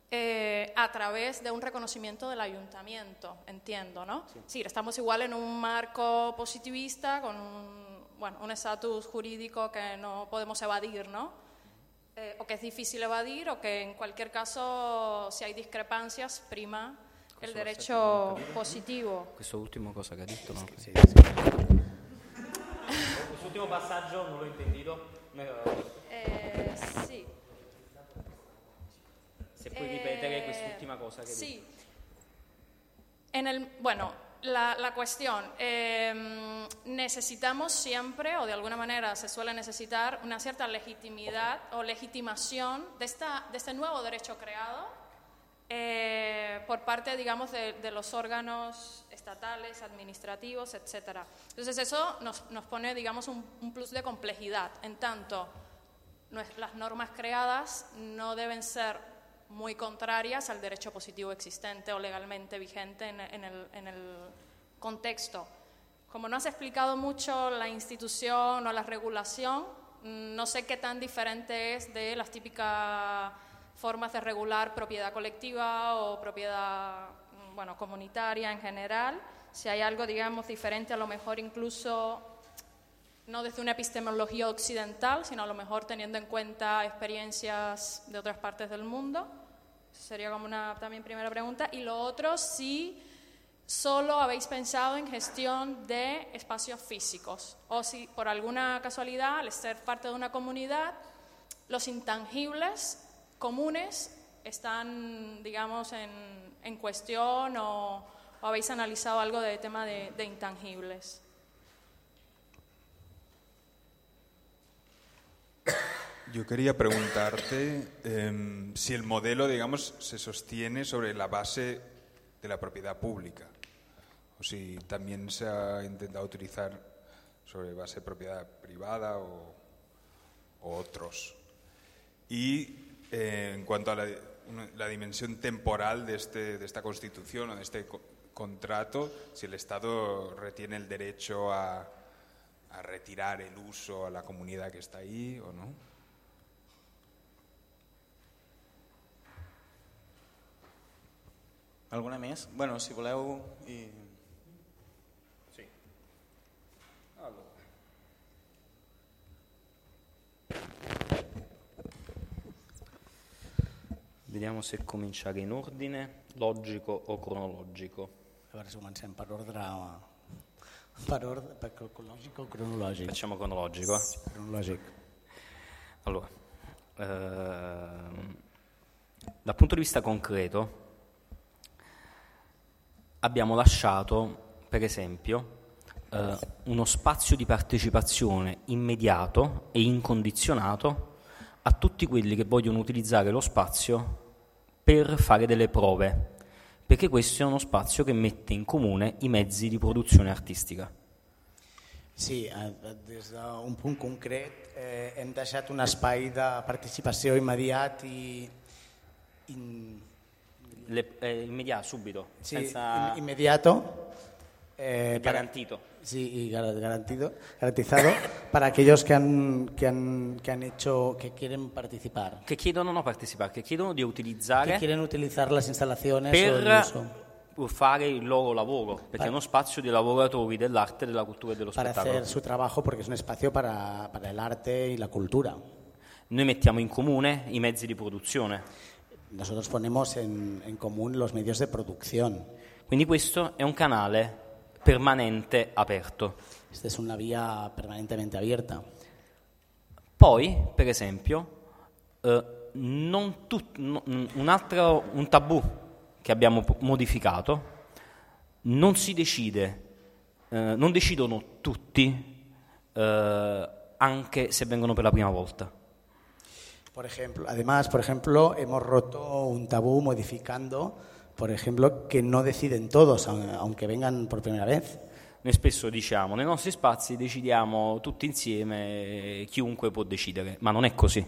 eh, a través de un reconocimiento del ayuntamiento, entiendo, ¿no? Sí. estamos igual en un marco positivista con un, bueno, un estatus jurídico que no podemos evadir, ¿no? Eh, o que es difícil evadir o que en cualquier caso, si hay discrepancias, prima el derecho positivo. Questo ultimo cosa che ha detto, no? Quest'ultimo passaggio non l'ho intendito. Eh, sì. Se puoi ripetere quest'ultima cosa che Sí. En el, bueno, la, la cuestión, eh, necesitamos siempre, o de alguna manera se suele necesitar, una cierta legitimidad o legitimación de, esta, de este nuevo derecho creado eh, por parte, digamos, de, de, los órganos estatales, administrativos, etcétera. Entonces eso nos, nos pone, digamos, un, un, plus de complejidad, en tanto las normas creadas no deben ser muy contrarias al derecho positivo existente o legalmente vigente en, en, el, en el contexto. Como no has explicado mucho la institución o la regulación, no sé qué tan diferente es de las típicas formas de regular propiedad colectiva o propiedad bueno, comunitaria en general, si hay algo, digamos, diferente, a lo mejor incluso no desde una epistemología occidental, sino a lo mejor teniendo en cuenta experiencias de otras partes del mundo. Sería como una también primera pregunta. Y lo otro, si solo habéis pensado en gestión de espacios físicos o si por alguna casualidad, al ser parte de una comunidad, los intangibles comunes están, digamos, en, en cuestión o, o, habéis analizado algo del tema de, de intangibles? Yo quería preguntarte eh, si el modelo, digamos, se sostiene sobre la base de la propiedad pública o si también se ha intentado utilizar sobre base de propiedad privada o, o otros. Y eh, en cuanto a la, dimensión temporal de, este, de esta constitución o de este co contrato, si el Estado retiene el derecho a, retirar el uso a la comunidad que está ahí o no. Alguna més? Bueno, si voleu... Vediamo se cominciare in ordine, logico o cronologico. A veure si comencem per ordre, per ordre per logico o cronologico. Facciamo cronologico. Cronologico. Allora, ehm, dal punto di vista concreto, abbiamo lasciato, per esempio, eh, uno spazio di partecipazione immediato e incondizionato a tutti quelli che vogliono utilizzare lo spazio per fare delle prove, perché questo è uno spazio che mette in comune i mezzi di produzione artistica. Sí, eh, des d'un punt concret eh, hem deixat un espai de participació immediat i in, Le, eh, immediato, subito, sí, senza... inmediato. Eh, garantito. Para, sí, y garantido, garantizado para aquellos que han, que, han, que han hecho, que quieren participar. Che chiedono no participare, che chiedono di utilizzare... Che quieren utilizar las instalaciones per fare il loro lavoro, perché para, è uno spazio di lavoratori dell'arte, della cultura e dello para spettacolo. hacer su trabajo porque es un espacio para, para el arte y la cultura. Noi mettiamo in comune i mezzi di produzione. Nosotros ponemos en, en común los medios de producción. Quindi questo è un canale permanente aperto. Esta es una vía permanentemente abierta. Poi, per esempio, eh, non tut, no, un altro un tabù che abbiamo modificato, non si decide, eh, non decidono tutti, eh, anche se vengono per la prima volta. Por ejemplo, además, por ejemplo, hemos roto un tabú modificando, por ejemplo, que no deciden todos, aunque vengan por primera vez. Noi spesso diciamo, nei nostri spazi decidiamo tutti insieme, chiunque può decidere, ma non è così.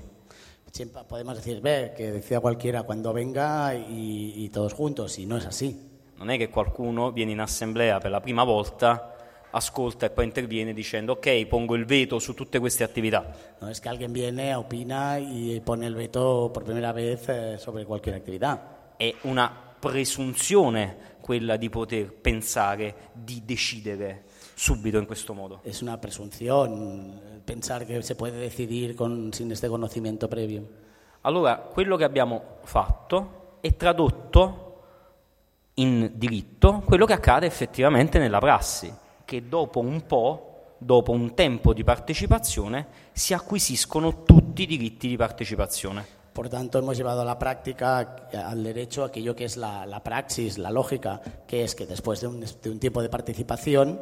Siempre podemos decir, ve, que decida cualquiera cuando venga y, y todos juntos, y no es así. Non è che qualcuno viene in assemblea per la prima volta ascolta e poi interviene dicendo ok, pongo il veto su tutte queste attività. No es que alguien viene, opina y pone el veto por primera vez eh, sobre cualquier actividad. È una presunzione quella di poter pensare, di decidere subito in questo modo. Es una presunción eh, pensar que se puede decidir con, sin este conocimiento previo. Allora, quello che abbiamo fatto è tradotto in diritto quello che accade effettivamente nella prassi, che dopo un po', dopo un tempo di partecipazione, si acquisiscono tutti i diritti di partecipazione. Por tanto, hemos llevado a la práctica, al derecho, aquello que es la, la praxis, la lógica, que es que después de un, de un tiempo de participación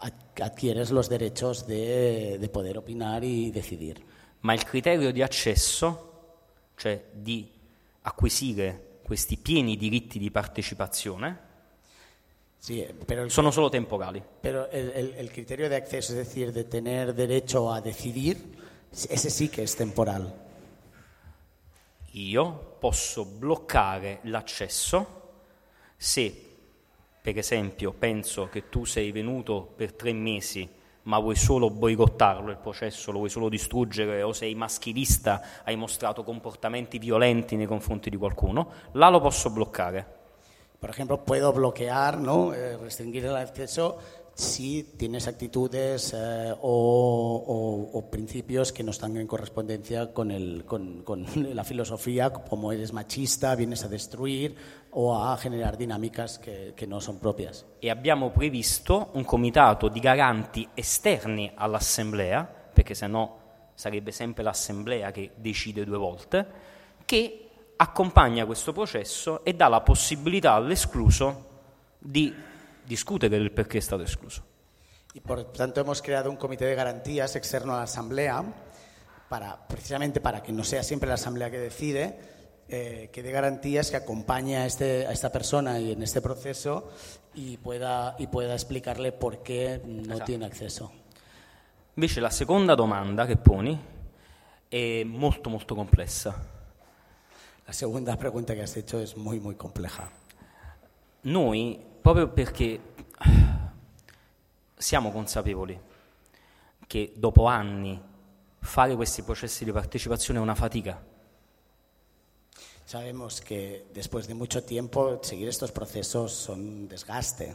ad- adquieres los derechos de, de poder opinar y decidir. Ma il criterio di accesso, cioè di acquisire questi pieni diritti di partecipazione, Sí, pero el, sono solo temporali. pero el- el- el criterio de acceso, es decir, de tener derecho a decidir, ese sí que es temporal. Io posso bloccare l'accesso se, per esempio, penso che tu sei venuto per tre mesi ma vuoi solo boicottarlo il processo, lo vuoi solo distruggere o sei maschilista, hai mostrato comportamenti violenti nei confronti di qualcuno, là lo posso bloccare. Por ejemplo, puedo bloquear, ¿no? Eh, restringir el acceso si tienes actitudes eh, o, o- o principios que no están en correspondencia con, el- con- con la filosofía, como eres machista, vienes a destruir o a generar dinámicas que, que no son propias. e abbiamo previsto un comitato di garanti esterni all'assemblea, perché se no sarebbe sempre l'assemblea che decide due volte, che accompagna questo processo e dà la possibilità all'escluso di discutere del perché è stato escluso. Y por tanto hemos creado un comité de garantías externo a la Asamblea, para, precisamente para que no sea siempre la Asamblea que decide, eh, que dé garantías que acompañe a, este, a esta persona y en este proceso y pueda, y pueda explicarle por qué no tiene acceso. Invece la seconda domanda che poni è molto molto complessa. La segunda pregunta que has hecho es muy, muy compleja. Noi, proprio perché siamo consapevoli che dopo anni fare questi processi di partecipazione è una fatica, Sabemos que después de mucho tiempo seguir estos procesos son un desgaste.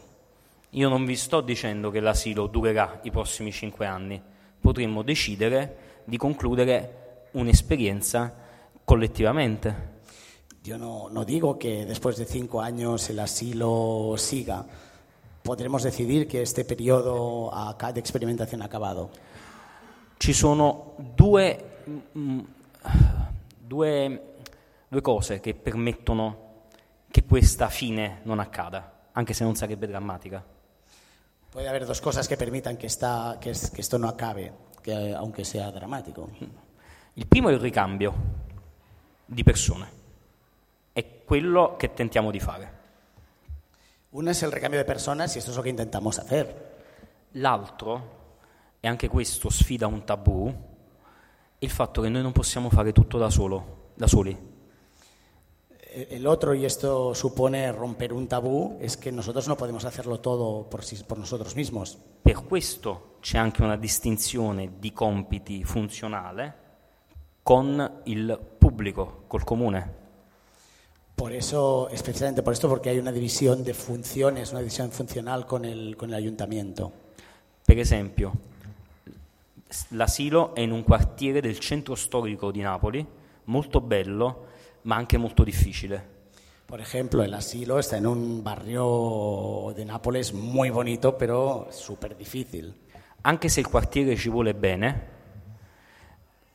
io non vi sto dicendo che l'asilo durerà i prossimi cinque anni, potremmo decidere di concludere un'esperienza collettivamente. Yo no, no digo que después de cinco años el asilo siga. Podremos decidir que este periodo acá de experimentación ha acabado. Ci sono due, mm, due, due cose che permettono che questa fine non accada, anche se non sarebbe drammatica. Puede haber dos cosas que permitan que, esta, que, que esto no acabe, que, aunque sea dramático. Il primo è il ricambio di persone, quello che tentiamo di fare. Una es el recambio de personas y esto es lo que intentamos hacer. L'altro, e anche questo sfida un tabù, è il fatto che noi non possiamo fare tutto da solo, da soli. El otro, y esto supone romper un tabú, es que nosotros no podemos hacerlo todo por, sí- por nosotros mismos. Per questo c'è anche una distinzione di compiti funzionale con il pubblico, col comune. Por eso, especialmente por esto, porque hay una división de funciones, una división funcional con el, con el ayuntamiento. Per esempio, l'asilo è in un quartiere del centro storico di Napoli, molto bello, ma anche molto difficile. Por ejemplo, el asilo está en un barrio de Nápoles muy bonito, pero súper difícil. Anche se il quartiere ci vuole bene,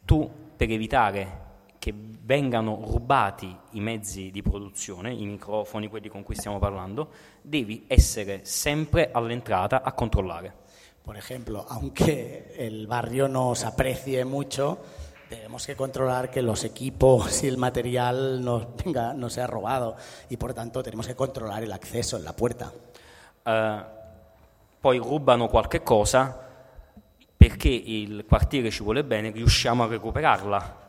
tu per evitare che vengano rubati i mezzi di produzione, i microfoni, quelli con cui stiamo parlando, devi essere sempre all'entrata a controllare. Por ejemplo, aunque el barrio nos aprecie mucho, tenemos que controlar que los equipos y el material no, venga, no sea robado y por tanto tenemos que controlar el acceso en la puerta. Eh, poi rubano qualche cosa perché il quartiere ci vuole bene, riusciamo a recuperarla.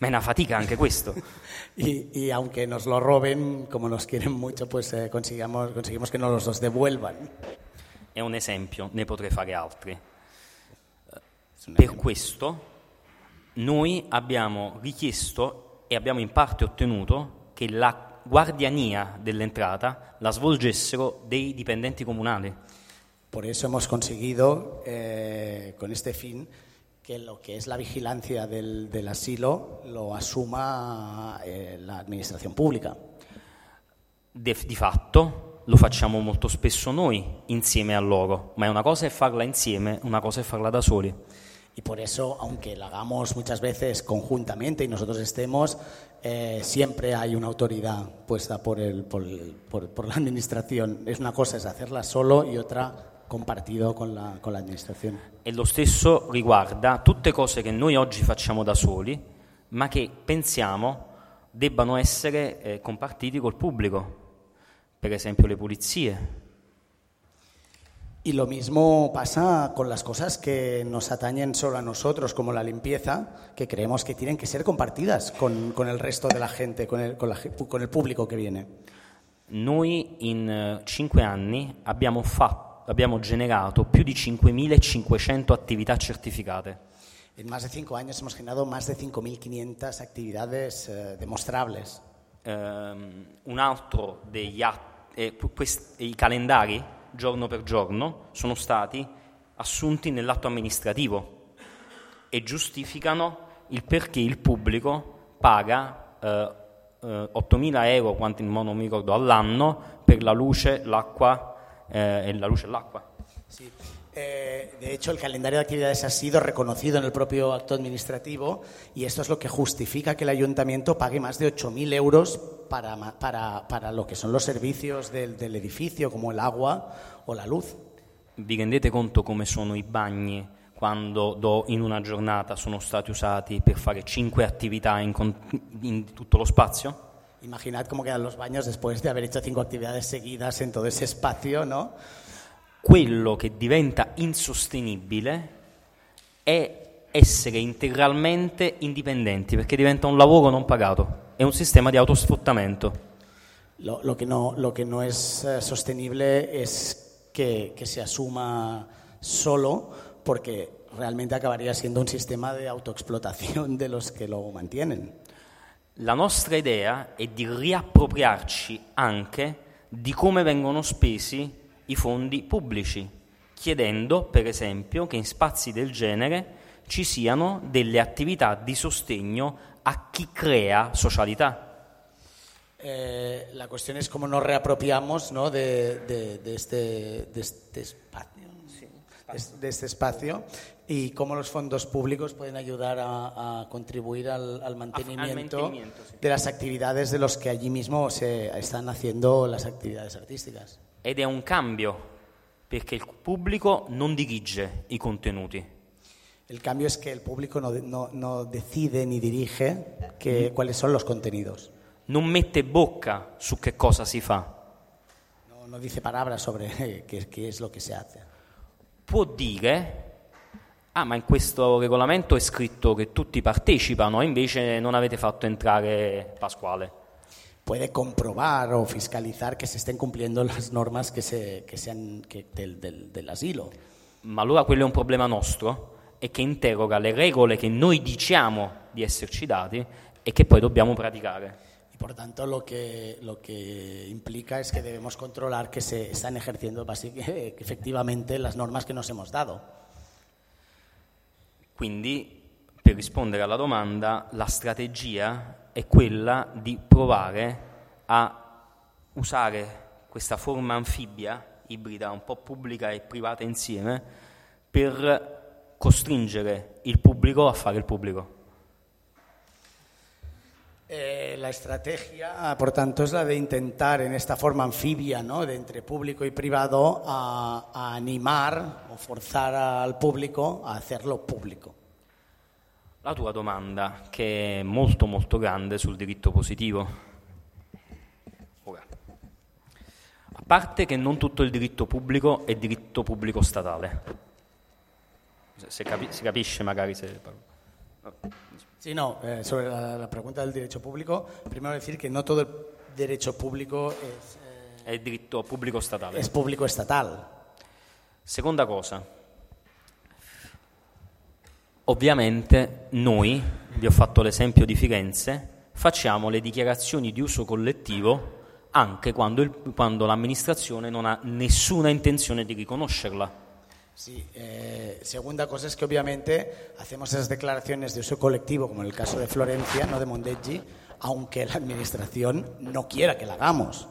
Ma è una fatica anche questo. Y, y aunque nos lo roben, como nos quieren mucho, pues eh, consigamos, conseguimos que nos los devuelvan. È è un esempio, ne potrei fare altri. Per questo noi abbiamo richiesto e abbiamo in parte ottenuto che la guardiania dell'entrata la svolgessero dei dipendenti comunali. Por eso hemos conseguido, eh, con este fin, que lo que es la vigilancia del, del asilo lo asuma eh, la administración pública. De, di fatto lo facciamo molto spesso noi insieme a loro, ma una cosa è farla insieme, una cosa è farla da soli. Y por eso, aunque la hagamos muchas veces conjuntamente y nosotros estemos, eh, siempre hay una autoridad puesta por, el, por, el- por- por la administración. Es una cosa es hacerla solo y otra compartido con la, con la administración. E lo stesso riguarda tutte cose che noi oggi facciamo da soli, ma che pensiamo debbano essere eh, compartiti col pubblico. Per esempio le pulizie, Y lo mismo pasa con las cosas que nos atañen solo a nosotros, como la limpieza, que creemos que tienen que ser compartidas con, con el resto de la gente, con el, con la con el público que viene. Noi in eh, cinque anni abbiamo, fatto, abbiamo generato più di 5.500 attività certificate. En más de cinco años hemos generado más de 5.500 actividades eh, demostrables. Ehm, un altro degli atti, i calendari giorno per giorno sono stati assunti nell'atto amministrativo e giustificano il perché il pubblico paga eh, eh, 8.000 euro, quanti non mi ricordo, all'anno per la luce, l'acqua eh, e la luce e l'acqua. Sí. Eh, de hecho, el calendario de actividades ha sido reconocido en el propio acto administrativo y esto es lo que justifica que el ayuntamiento pague más de 8.000 euros para, para, para lo que son los servicios del, del edificio, como el agua o la luz. Vi rendete conto come sono i bagni quando do- in una giornata sono stati usati per fare 5 attività in, in tutto lo spazio? Imaginad cómo quedan los baños después de haber hecho cinco actividades seguidas en todo ese espacio, ¿no? quello che diventa insostenibile è essere integralmente indipendenti, perché diventa un lavoro non pagato, è un sistema di autosfruttamento. Lo, lo que, no, lo que no es eh, sostenible es que, que se asuma solo porque realmente acabaría siendo un sistema de autoexplotación de los que lo mantienen. La nostra idea è di riappropriarci anche di come vengono spesi i fondi pubblici, chiedendo, per esempio, che in spazi del genere ci siano delle attività di sostegno a chi crea socialità. Eh, la cuestión es cómo nos reapropiamos ¿no? de, de- de este, de este espacio, de- de este espacio y cómo los fondos públicos pueden ayudar a, a contribuir al, al mantenimiento, mantenimiento, sí. de las actividades de los que allí mismo se están haciendo las actividades artísticas. Ed è un cambio, perché il pubblico non dirige i contenuti, El cambio es que el público no, no- no decide ni dirige que, cuáles son los contenidos. non mette bocca su che cosa si fa, No, no dice palabras sobre qué, qué es lo que se hace. può dire, ah ma in questo regolamento è scritto che tutti partecipano, invece non avete fatto entrare Pasquale. puede comprobar o fiscalizar que se estén cumpliendo las normas que se, que sean que del, del- del asilo. Ma allora quello è un problema nostro e che interroga le regole che noi diciamo di esserci dati e che poi dobbiamo praticare. Por tanto lo que, lo que implica es que debemos controlar que se están ejerciendo efectivamente las normas que nos hemos dado. Quindi, per rispondere alla domanda, la strategia è quella di provare a usare questa forma anfibia, ibrida, un po' pubblica e privata insieme, per costringere il pubblico a fare il pubblico. Eh, la estrategia, por tanto, es la de intentar en esta forma anfibia, ¿no? de entre público y privado, a, a animar o forzar al público a hacerlo público. La tua domanda, che è molto molto grande sul diritto positivo. A parte che non tutto il diritto pubblico è diritto pubblico statale. Se- capi- si capisce magari se... Sí, no, eh, sobre la, la pregunta del derecho público, primero decir que no todo el derecho público es, È il diritto pubblico statale. es público estatal. Seconda cosa, ovviamente noi, vi ho fatto l'esempio di Firenze, facciamo le dichiarazioni di uso collettivo anche quando, il, quando l'amministrazione non ha nessuna intenzione di riconoscerla. Sí, eh, segunda cosa es que obviamente hacemos esas declaraciones de uso colectivo, como en el caso de Florencia, no de Mondeggi, aunque la administración no quiera que la hagamos.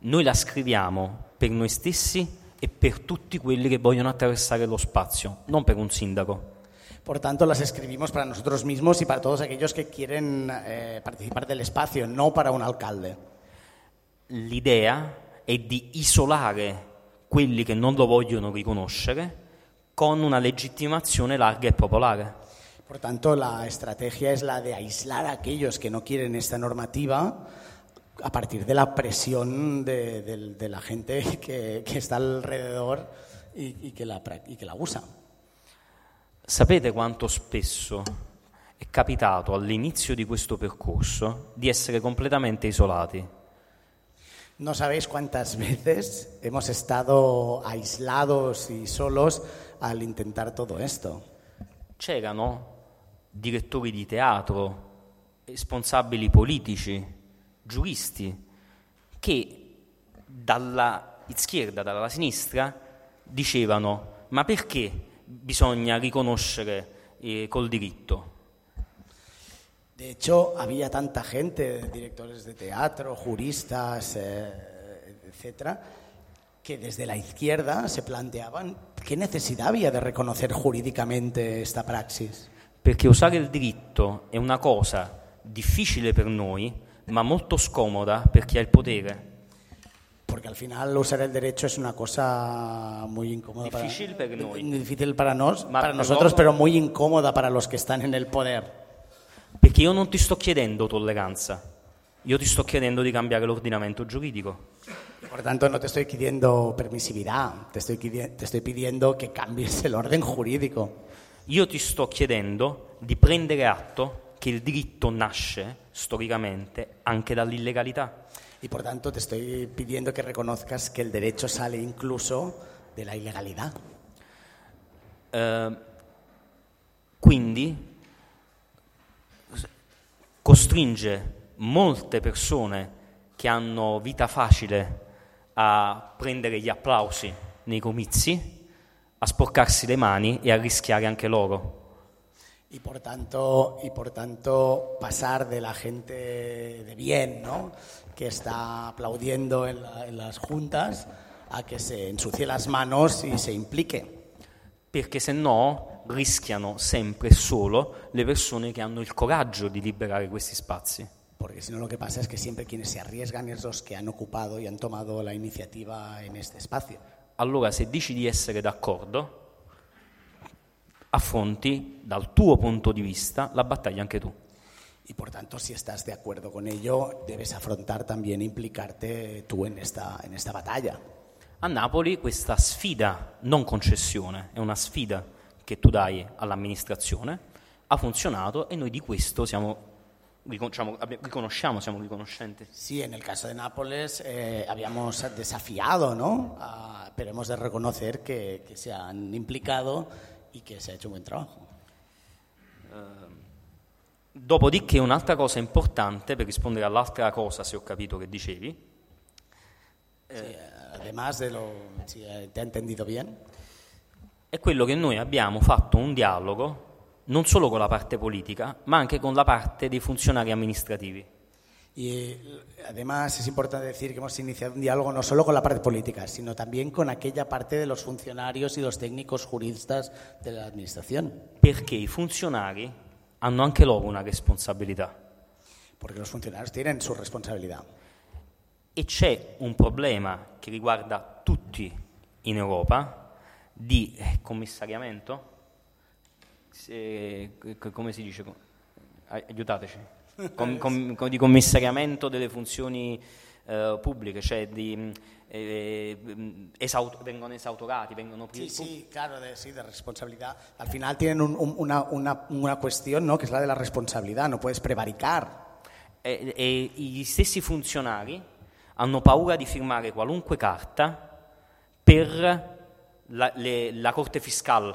Noi la scriviamo per noi stessi e per tutti quelli che vogliono attraversare lo spazio, non per un sindaco. Por tanto, las escribimos para nosotros mismos y para todos aquellos que quieren eh, participar del espacio, no para un alcalde. L'idea è di isolare quelli che non lo vogliono riconoscere con una legittimazione larga e popolare. Por tanto, la estrategia es la de aislar a aquellos que no quieren esta normativa a partir de la presión de, de- de la gente que, que está alrededor y, y que la, y que la usa. Sapete quanto spesso è capitato all'inizio di questo percorso di essere completamente isolati? No sabéis cuántas veces hemos estado aislados y solos al intentar todo esto. C'erano direttori di teatro, responsabili politici, giuristi che dalla izquierda, dalla sinistra, dicevano ma perché bisogna riconoscere eh, col diritto? De hecho, había tanta gente, directores de teatro, juristas, eh, etcétera, que desde la izquierda se planteaban qué necesidad había de reconocer jurídicamente esta praxis. Perché usare il diritto è una cosa difficile per noi, ma molto scomoda per chi ha il potere. Porque al final usar el derecho es una cosa muy incómoda Difícil para, per noi. difícil para, nos, Ma para nosotros, pero muy incómoda para los que están en el poder. Perché io non ti sto chiedendo tolleranza, io ti sto chiedendo di cambiare l'ordinamento giuridico. Por tanto, no te estoy pidiendo permisividad, te estoy, quidi- te estoy pidiendo que cambies el orden jurídico. Io ti sto chiedendo di prendere atto che il diritto nasce storicamente anche dall'illegalità. Y por tanto, te estoy pidiendo que reconozcas que el derecho sale incluso de la ilegalidad. Eh, quindi costringe molte persone che hanno vita facile a prendere gli applausi nei comizi, a sporcarsi le mani e a rischiare anche loro. Y por tanto, y por tanto pasar de la gente de bien, ¿no? que está aplaudiendo en, la- en las juntas, a que se ensucie las manos y se implique. perché se no rischiano sempre e solo le persone che hanno il coraggio di liberare questi spazi. Porque si no, lo que pasa es que siempre quienes se arriesgan es los que han ocupado y han tomado la iniciativa en este espacio. Allora, se dici di essere d'accordo, affronti dal tuo punto di vista la battaglia anche tu. Y por tanto, si estás de acuerdo con ello, debes afrontar también implicarte tú en esta, en esta batalla. A Napoli questa sfida, non concessione, è una sfida che tu dai all'amministrazione, ha funzionato e noi di questo siamo, diciamo, riconosciamo, siamo riconoscenti. Sí, en el caso de Nápoles eh, habíamos desafiado, ¿no? Ah, pero hemos de reconocer que, que se han implicado y que se ha hecho un buen trabajo. Dopodiché un'altra cosa importante, per rispondere all'altra cosa, se ho capito che dicevi, Sí, eh, además de lo... Si te ha entendido bien. è quello che noi abbiamo fatto un dialogo non solo con la parte politica, ma anche con la parte dei funzionari amministrativi. Y además es importante decir que hemos iniciado un diálogo no solo con la parte política, sino también con aquella parte de los funcionarios y los técnicos juristas de la administración. Perché i funzionari hanno anche loro una responsabilità Porque los funcionarios tienen su responsabilidad. e c'è un problema che riguarda tutti in Europa di eh, commissariamento, C- come si dice? Ai- Aiutateci. Com- com- com- di commissariamento delle funzioni eh, pubbliche, cioè di, mh, eh, esaut- vengono esautorati, vengono Sí, pri- sí, claro, de, sí, de responsabilidad. Al final tienen un- un- una, una- una cuestión, ¿no? Que es la de la responsabilidad. No puedes prevaricar. e, e gli stessi funzionari hanno paura di firmare qualunque carta per la, le, la Corte Fiscal,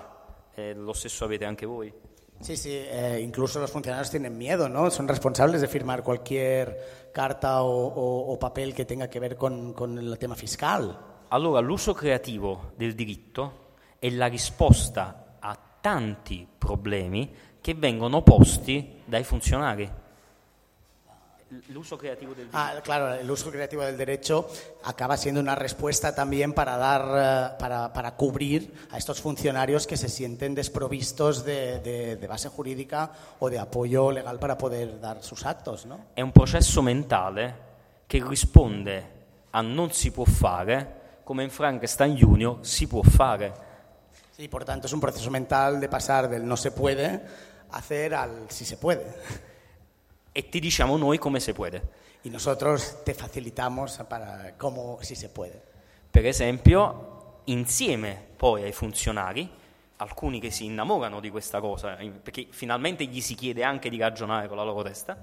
eh, lo stesso avete anche voi? Sí, sí, eh, incluso los funcionarios tienen miedo, ¿no? Son responsables de firmar cualquier carta o, o- o papel que tenga que ver con, con el tema fiscal. Allora l'uso creativo del diritto è la risposta a tanti problemi che vengono posti dai funzionari. L'uso creativo del diritto. Ah, claro, el uso creativo del derecho acaba siendo una respuesta también para dar, eh, para, para cubrir a estos funcionarios que se sienten desprovistos de, de- de base jurídica o de apoyo legal para poder dar sus actos, ¿no? È un processo mentale che risponde a non si può fare come in Frankenstein Junior si può fare. Y por tanto es un proceso mental de pasar del no se puede hacer al si se puede. E ti diciamo noi come si può. Y nosotros te facilitamos para cómo si se puede. Per esempio, insieme poi ai funzionari, alcuni che si innamorano di questa cosa, perché finalmente gli si chiede anche di ragionare con la loro testa,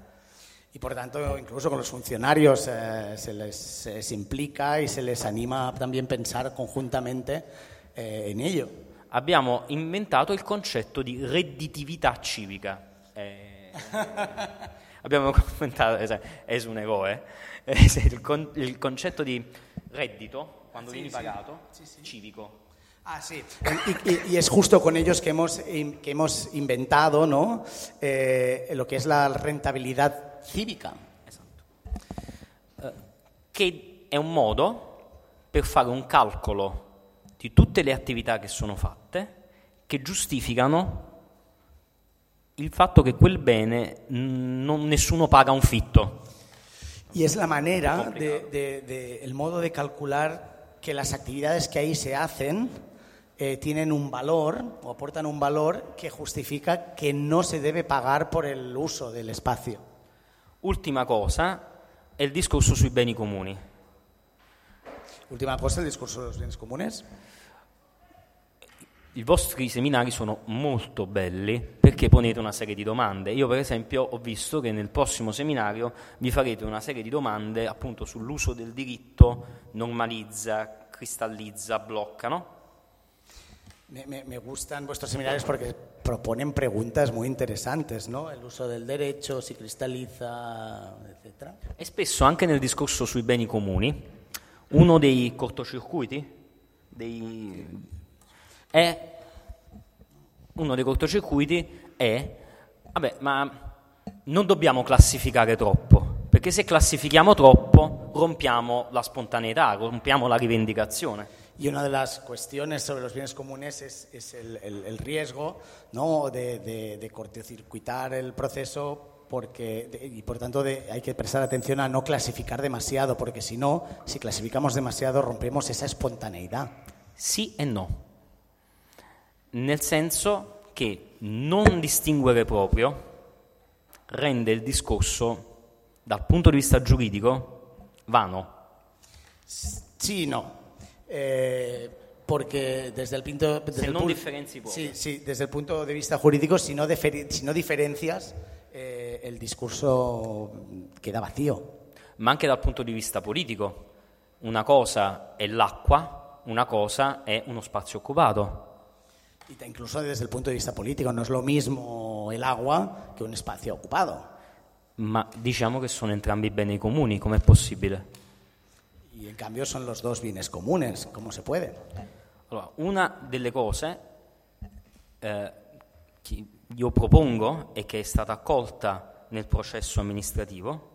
Y por tanto, incluso con los funcionarios eh, se, les, se les implica y se les anima también pensar conjuntamente eh, en ello. abbiamo inventato il concetto di redditività civica. Eh, abbiamo inventato, esatto, es un eroe, eh, il, con- il concetto di reddito, quando vieni pagato, civico. Ah, sí. Y, y- y es justo con ellos que hemos, que hemos inventado ¿no? Eh, lo que es la rentabilidad cívica. che è un modo per fare un calcolo di tutte le attività che sono fatte che giustificano il fatto che quel bene non- nessuno paga un fitto. Y es la manera, de, de- de- el modo de calcular que las actividades que ahí se hacen eh, tienen un valor o aportan un valor que justifica que no se debe pagar por el uso del espacio. Ultima cosa è il discorso sui beni comuni. Última cosa, el discurso de los bienes comunes. I vostri seminari sono molto belli perché ponete una serie di domande. Io per esempio ho visto che nel prossimo seminario vi farete una serie di domande appunto sull'uso del diritto, normalizza, cristallizza, blocca, no? Me, me- gustan vuestros seminarios porque proponen preguntas muy interesantes, ¿no? El uso del derecho, si cristaliza, etcétera. E spesso anche nel discorso sui beni comuni, uno dei cortocircuiti dei- è uno dei cortocircuiti è vabbè, ma non dobbiamo classificare troppo, perché se classifichiamo troppo rompiamo la spontaneità, rompiamo la rivendicazione. Y una de las cuestiones sobre los bienes comunes es, es el, el- el riesgo ¿no? de, de- de cortocircuitar el proceso porque, y por tanto de- hay que prestar atención a no clasificar demasiado, porque si no, si clasificamos demasiado rompemos esa espontaneidad. Sì e no. Nel senso che non distinguere proprio rende il discorso dal punto di vista giuridico vano. Y no. Eh, porque desde el punto desde Se el non pu- differenzi poco. sí, sí, desde el punto de vista jurídico, si no, diferi- si no diferencias, eh, el discurso queda vacío. ma anche dal punto di vista politico. Una cosa è l'acqua, una cosa è uno spazio occupato. Y incluso desde el punto de vista político, no es lo mismo el agua que un espacio ocupado. Ma diciamo che sono entrambi beni comuni, com'è possibile? Y en cambio son los dos bienes comunes, ¿cómo se puede? Allora, una delle cose eh, che io propongo e che è stata accolta nel processo amministrativo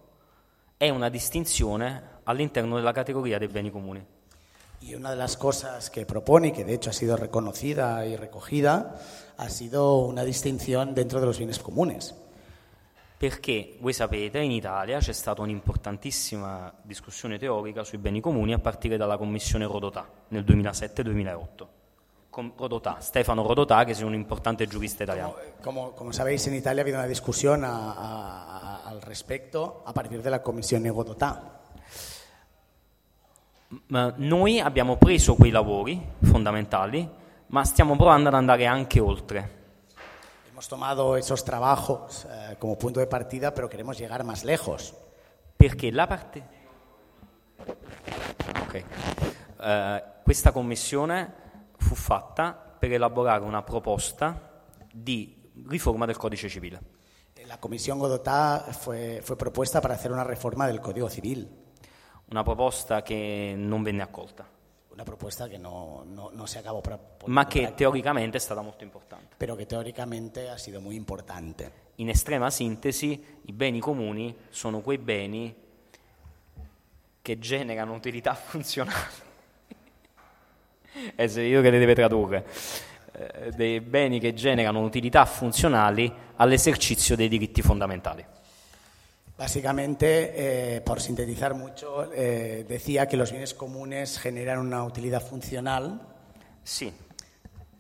è una distinzione all'interno della categoria dei beni comuni. Y una de las cosas que propone, y que de hecho ha sido reconocida y recogida, ha sido una distinción dentro de los bienes comunes. Perché voi sapete, in Italia c'è stata un'importantissima discussione teorica sui beni comuni a partire dalla commissione Rodotà nel 2007-2008. Con Rodotà, Stefano Rodotà, che è un importante giurista italiano. Como, como sabéis, en Italia ha habido una discusión a- a- a- al respecto a partir de la Comisión Godotá. Noi abbiamo preso quei lavori fondamentali, ma stiamo provando ad andare anche oltre. Hemos tomado esos trabajos eh, como punto de partida, pero queremos llegar más lejos. Perché la parte... Ok. Eh, questa commissione fu fatta per elaborare una proposta di riforma del codice civile. La Comisión Godotá fue, fue propuesta para hacer una reforma del Código Civil, Una proposta che non venne accolta, una propuesta que no, no- no se acabó por- ma che teoricamente è stata molto importante. pero que teóricamente ha sido muy importante. In estrema sintesi, i beni comuni sono quei beni che generano utilità funzionali. È io che le deve tradurre. Eh, dei beni che generano utilità funzionali all'esercizio dei diritti fondamentali. Básicamente, eh, por sintetizar mucho, eh, decía que los bienes comunes generan una utilidad funcional Sì,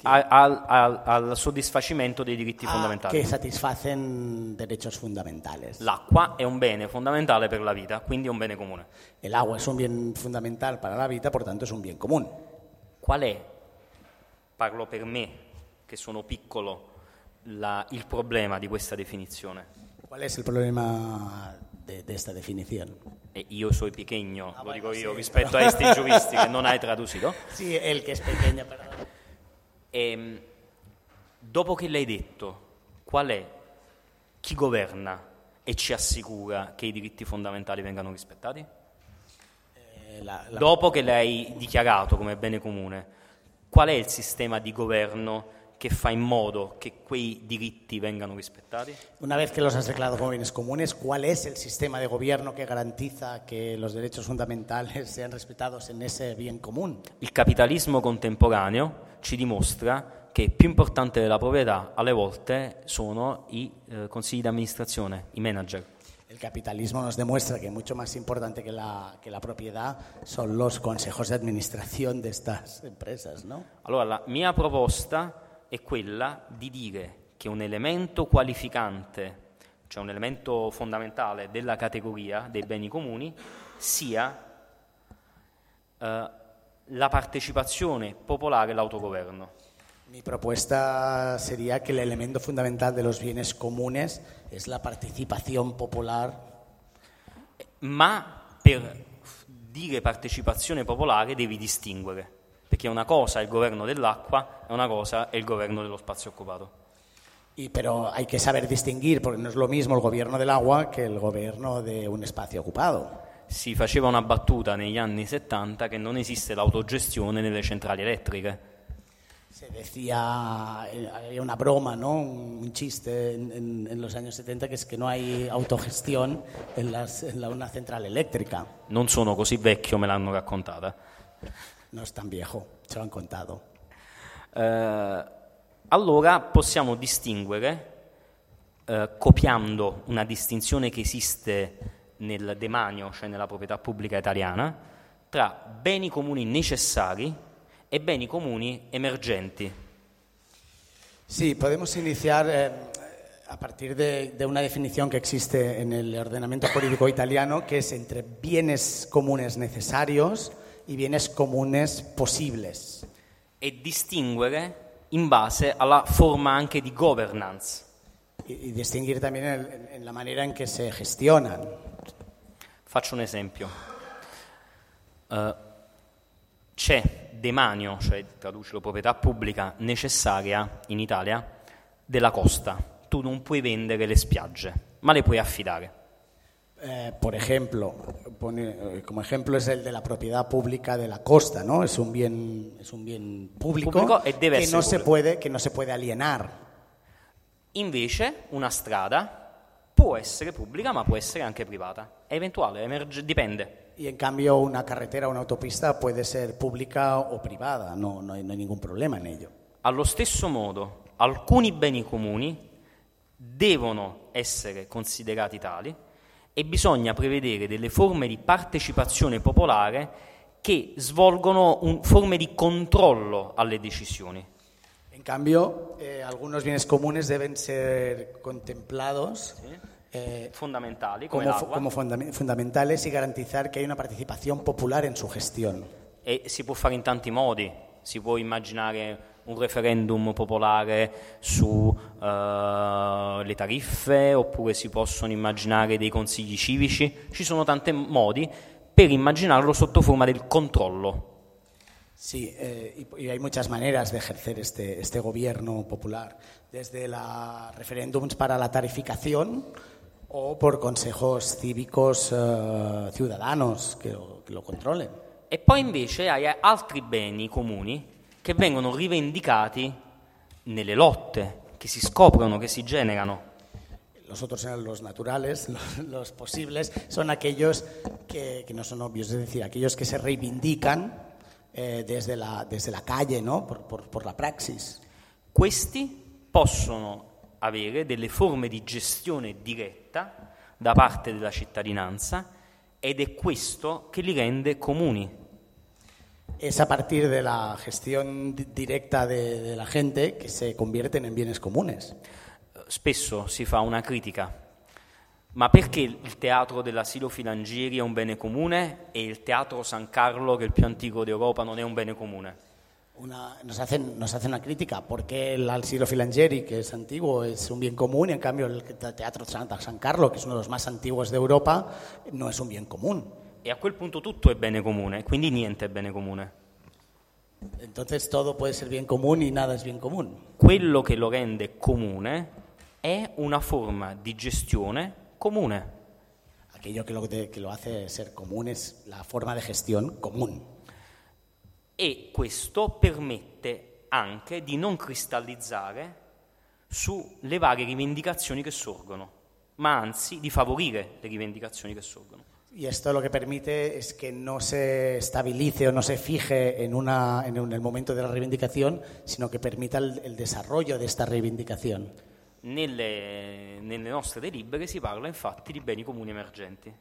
al, al- al- al soddisfacimento dei diritti ah, fondamentali. que satisfacen derechos fundamentales. L'acqua è un bene fondamentale per la vita, quindi è un bene comune. El agua es un bien fundamental para la vida, por tanto es un bien común. Qual è, parlo per me, che sono piccolo, la- il problema di questa definizione? ¿Cuál es el problema de, de esta definición? E io soy pequeño, lo bueno, dico io, sì, rispetto a questi giuristi che non hai traducito. Sí, el que es pequeño, perdón. E, dopo che l'hai detto, qual è, chi governa e ci assicura che i diritti fondamentali vengano rispettati? Eh, la- la- Dopo che l'hai dichiarato come bene comune, qual è il sistema di governo che fa in modo che quei diritti vengano rispettati? Una vez que los has declarado como bienes comunes, ¿cuál es el sistema de gobierno que garantiza que los derechos fundamentales sean respetados en ese bien común? Il capitalismo contemporaneo ci dimostra che più importante della proprietà alle volte sono i eh, consigli di amministrazione, i manager. El capitalismo nos demuestra que mucho más importante que la, que la propiedad son los consejos de administración de estas empresas, ¿no? Allora la mia proposta è quella di dire che un elemento qualificante, cioè un elemento fondamentale della categoria dei beni comuni, sia eh, la partecipazione popolare e l'autogoverno. Mi propuesta sería que el elemento fundamental de los bienes comunes es la participación popular Ma per dire partecipazione popolare devi distinguere, perché una cosa è il governo dell'acqua e una cosa è il governo dello spazio occupato. Y, pero hay que saber distinguir, porque no es lo mismo el gobierno del agua que el gobierno de un espacio ocupado. Si faceva una battuta negli anni 70 che non esiste l'autogestione nelle centrali elettriche. Se decía, eh, había una broma, ¿no? un, un chiste en, en- en los años 70 que es que no hay autogestión en, las- en la, una central eléctrica. Non sono così vecchio, me l'hanno raccontata. No es tan viejo, se lo han contado. Eh, allora possiamo distinguere, eh, copiando una distinzione che esiste nel demanio, cioè nella proprietà pubblica italiana, tra beni comuni necessari e beni comuni emergenti. Sí, podemos iniciar eh, a partir de, de una definición que existe en el ordenamiento jurídico italiano, que es entre bienes comunes necesarios y bienes comunes posibles. e distinguere in base alla forma anche di governance. Y, y distinguir también en, en- en la manera en que se gestionan. Faccio un esempio. Eh, c'è demanio, cioè traducilo proprietà pubblica necessaria in Italia, della costa. Tu non puoi vendere le spiagge, ma le puoi affidare. Eh, por ejemplo, pone- eh, como ejemplo es el de la propiedad pública de la costa, ¿no? Es un bien, es un bien público, Público e deve que essere no se pubblico. puede, que no se puede alienar. Invece una strada può essere pubblica, ma può essere anche privata. È eventuale, emerge- dipende. Y en cambio una carretera o una autopista puede ser pública o privada, no, no hay, no hay ningún problema en ello. Allo stesso modo, alcuni beni comuni devono essere considerati tali e bisogna prevedere delle forme di partecipazione popolare che svolgono un- forme di controllo alle decisioni. En cambio, eh, algunos bienes comunes deben ser contemplados eh, fondamentali come como, como fundam- fundamentales y garantizar que hay una participación popular en su gestión. e si può fare in tanti modi. Si può immaginare un referendum popolare sulle tariffe oppure si possono immaginare dei consigli civici. Ci sono tanti modi per immaginarlo sotto forma del controllo. Sí, eh, y, hay muchas maneras de ejercer este, este gobierno popular, desde la referéndums para la tarificación o por consejos cívicos eh, ciudadanos que lo, que lo controlen. E poi invece hai altri beni comuni che vengono rivendicati nelle lotte, che si scoprono, che si generano. Los otros eran los naturales, los, los posibles, son aquellos que, que no son obvios, es decir, aquellos que se reivindican eh, desde, la, desde la calle, ¿no? por, por, por la praxis. Questi possono avere delle forme di gestione diretta da parte della cittadinanza ed è questo che li rende comuni. Es a partir de la gestión di- directa de, de la gente que se convierten en bienes comunes. Spesso si fa una critica, ma perché il teatro dell'asilo Filangieri è un bene comune e il teatro San Carlo, che è il più antico d'Europa, non è un bene comune? Una- nos, hacen, nos hacen una crítica, porque el Alciro Filangeri, que es antiguo, es un bien común, y en cambio el Teatro Santa San Carlo, que es uno de los más antiguos de Europa, no es un bien común. E a quel punto tutto è bene comune, quindi niente è bene comune. Entonces todo puede ser bien común y nada es bien común. Quello che lo rende comune è una forma di gestione comune. Aquello que lo, que lo hace ser común es la forma de gestión común. E questo permette anche di non cristallizzare sulle varie rivendicazioni che sorgono, ma anzi di favorire le rivendicazioni che sorgono. Y esto lo que permite es que no se estabilice o no se fije en, una, en un- el momento de la reivindicación, sino que permita el, el desarrollo de esta reivindicación. Nelle, nelle nostre delibere si parla infatti di beni comuni emergenti.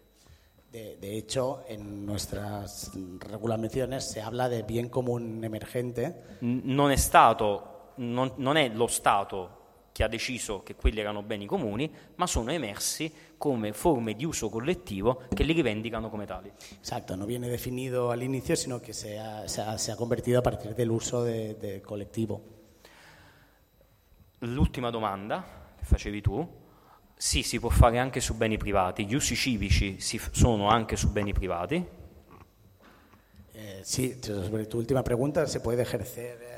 De, de hecho, en nuestras regulaciones se habla de bien común emergente Non è, stato, non, non è lo Stato che ha deciso che quelli erano beni comuni, ma sono emersi come forme di uso collettivo che li rivendicano come tali. Exacto, no viene definido al inicio, sino que se ha, se ha- se ha convertido a partir del uso de, de colectivo. L'ultima domanda che facevi tu, sì, si può fare anche su beni privati, gli usi civici si f- sono anche su beni privati, Eh, sí, sobre tu última pregunta, ¿se puede ejercer eh, eh,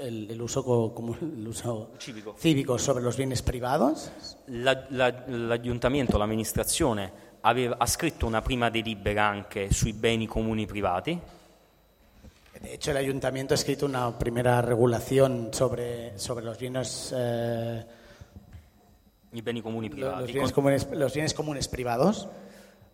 el, el uso, co- como el uso Cívico. cívico sobre los bienes privados? La- la- l'aggiuntamento, l'amministrazione aveva- ha scritto una prima delibera anche sui beni comuni privati, De hecho, el ayuntamiento ha escrito una primera regulación sobre, sobre los bienes, eh, i beni comuni privati. los, bienes comunes, los bienes comunes privados.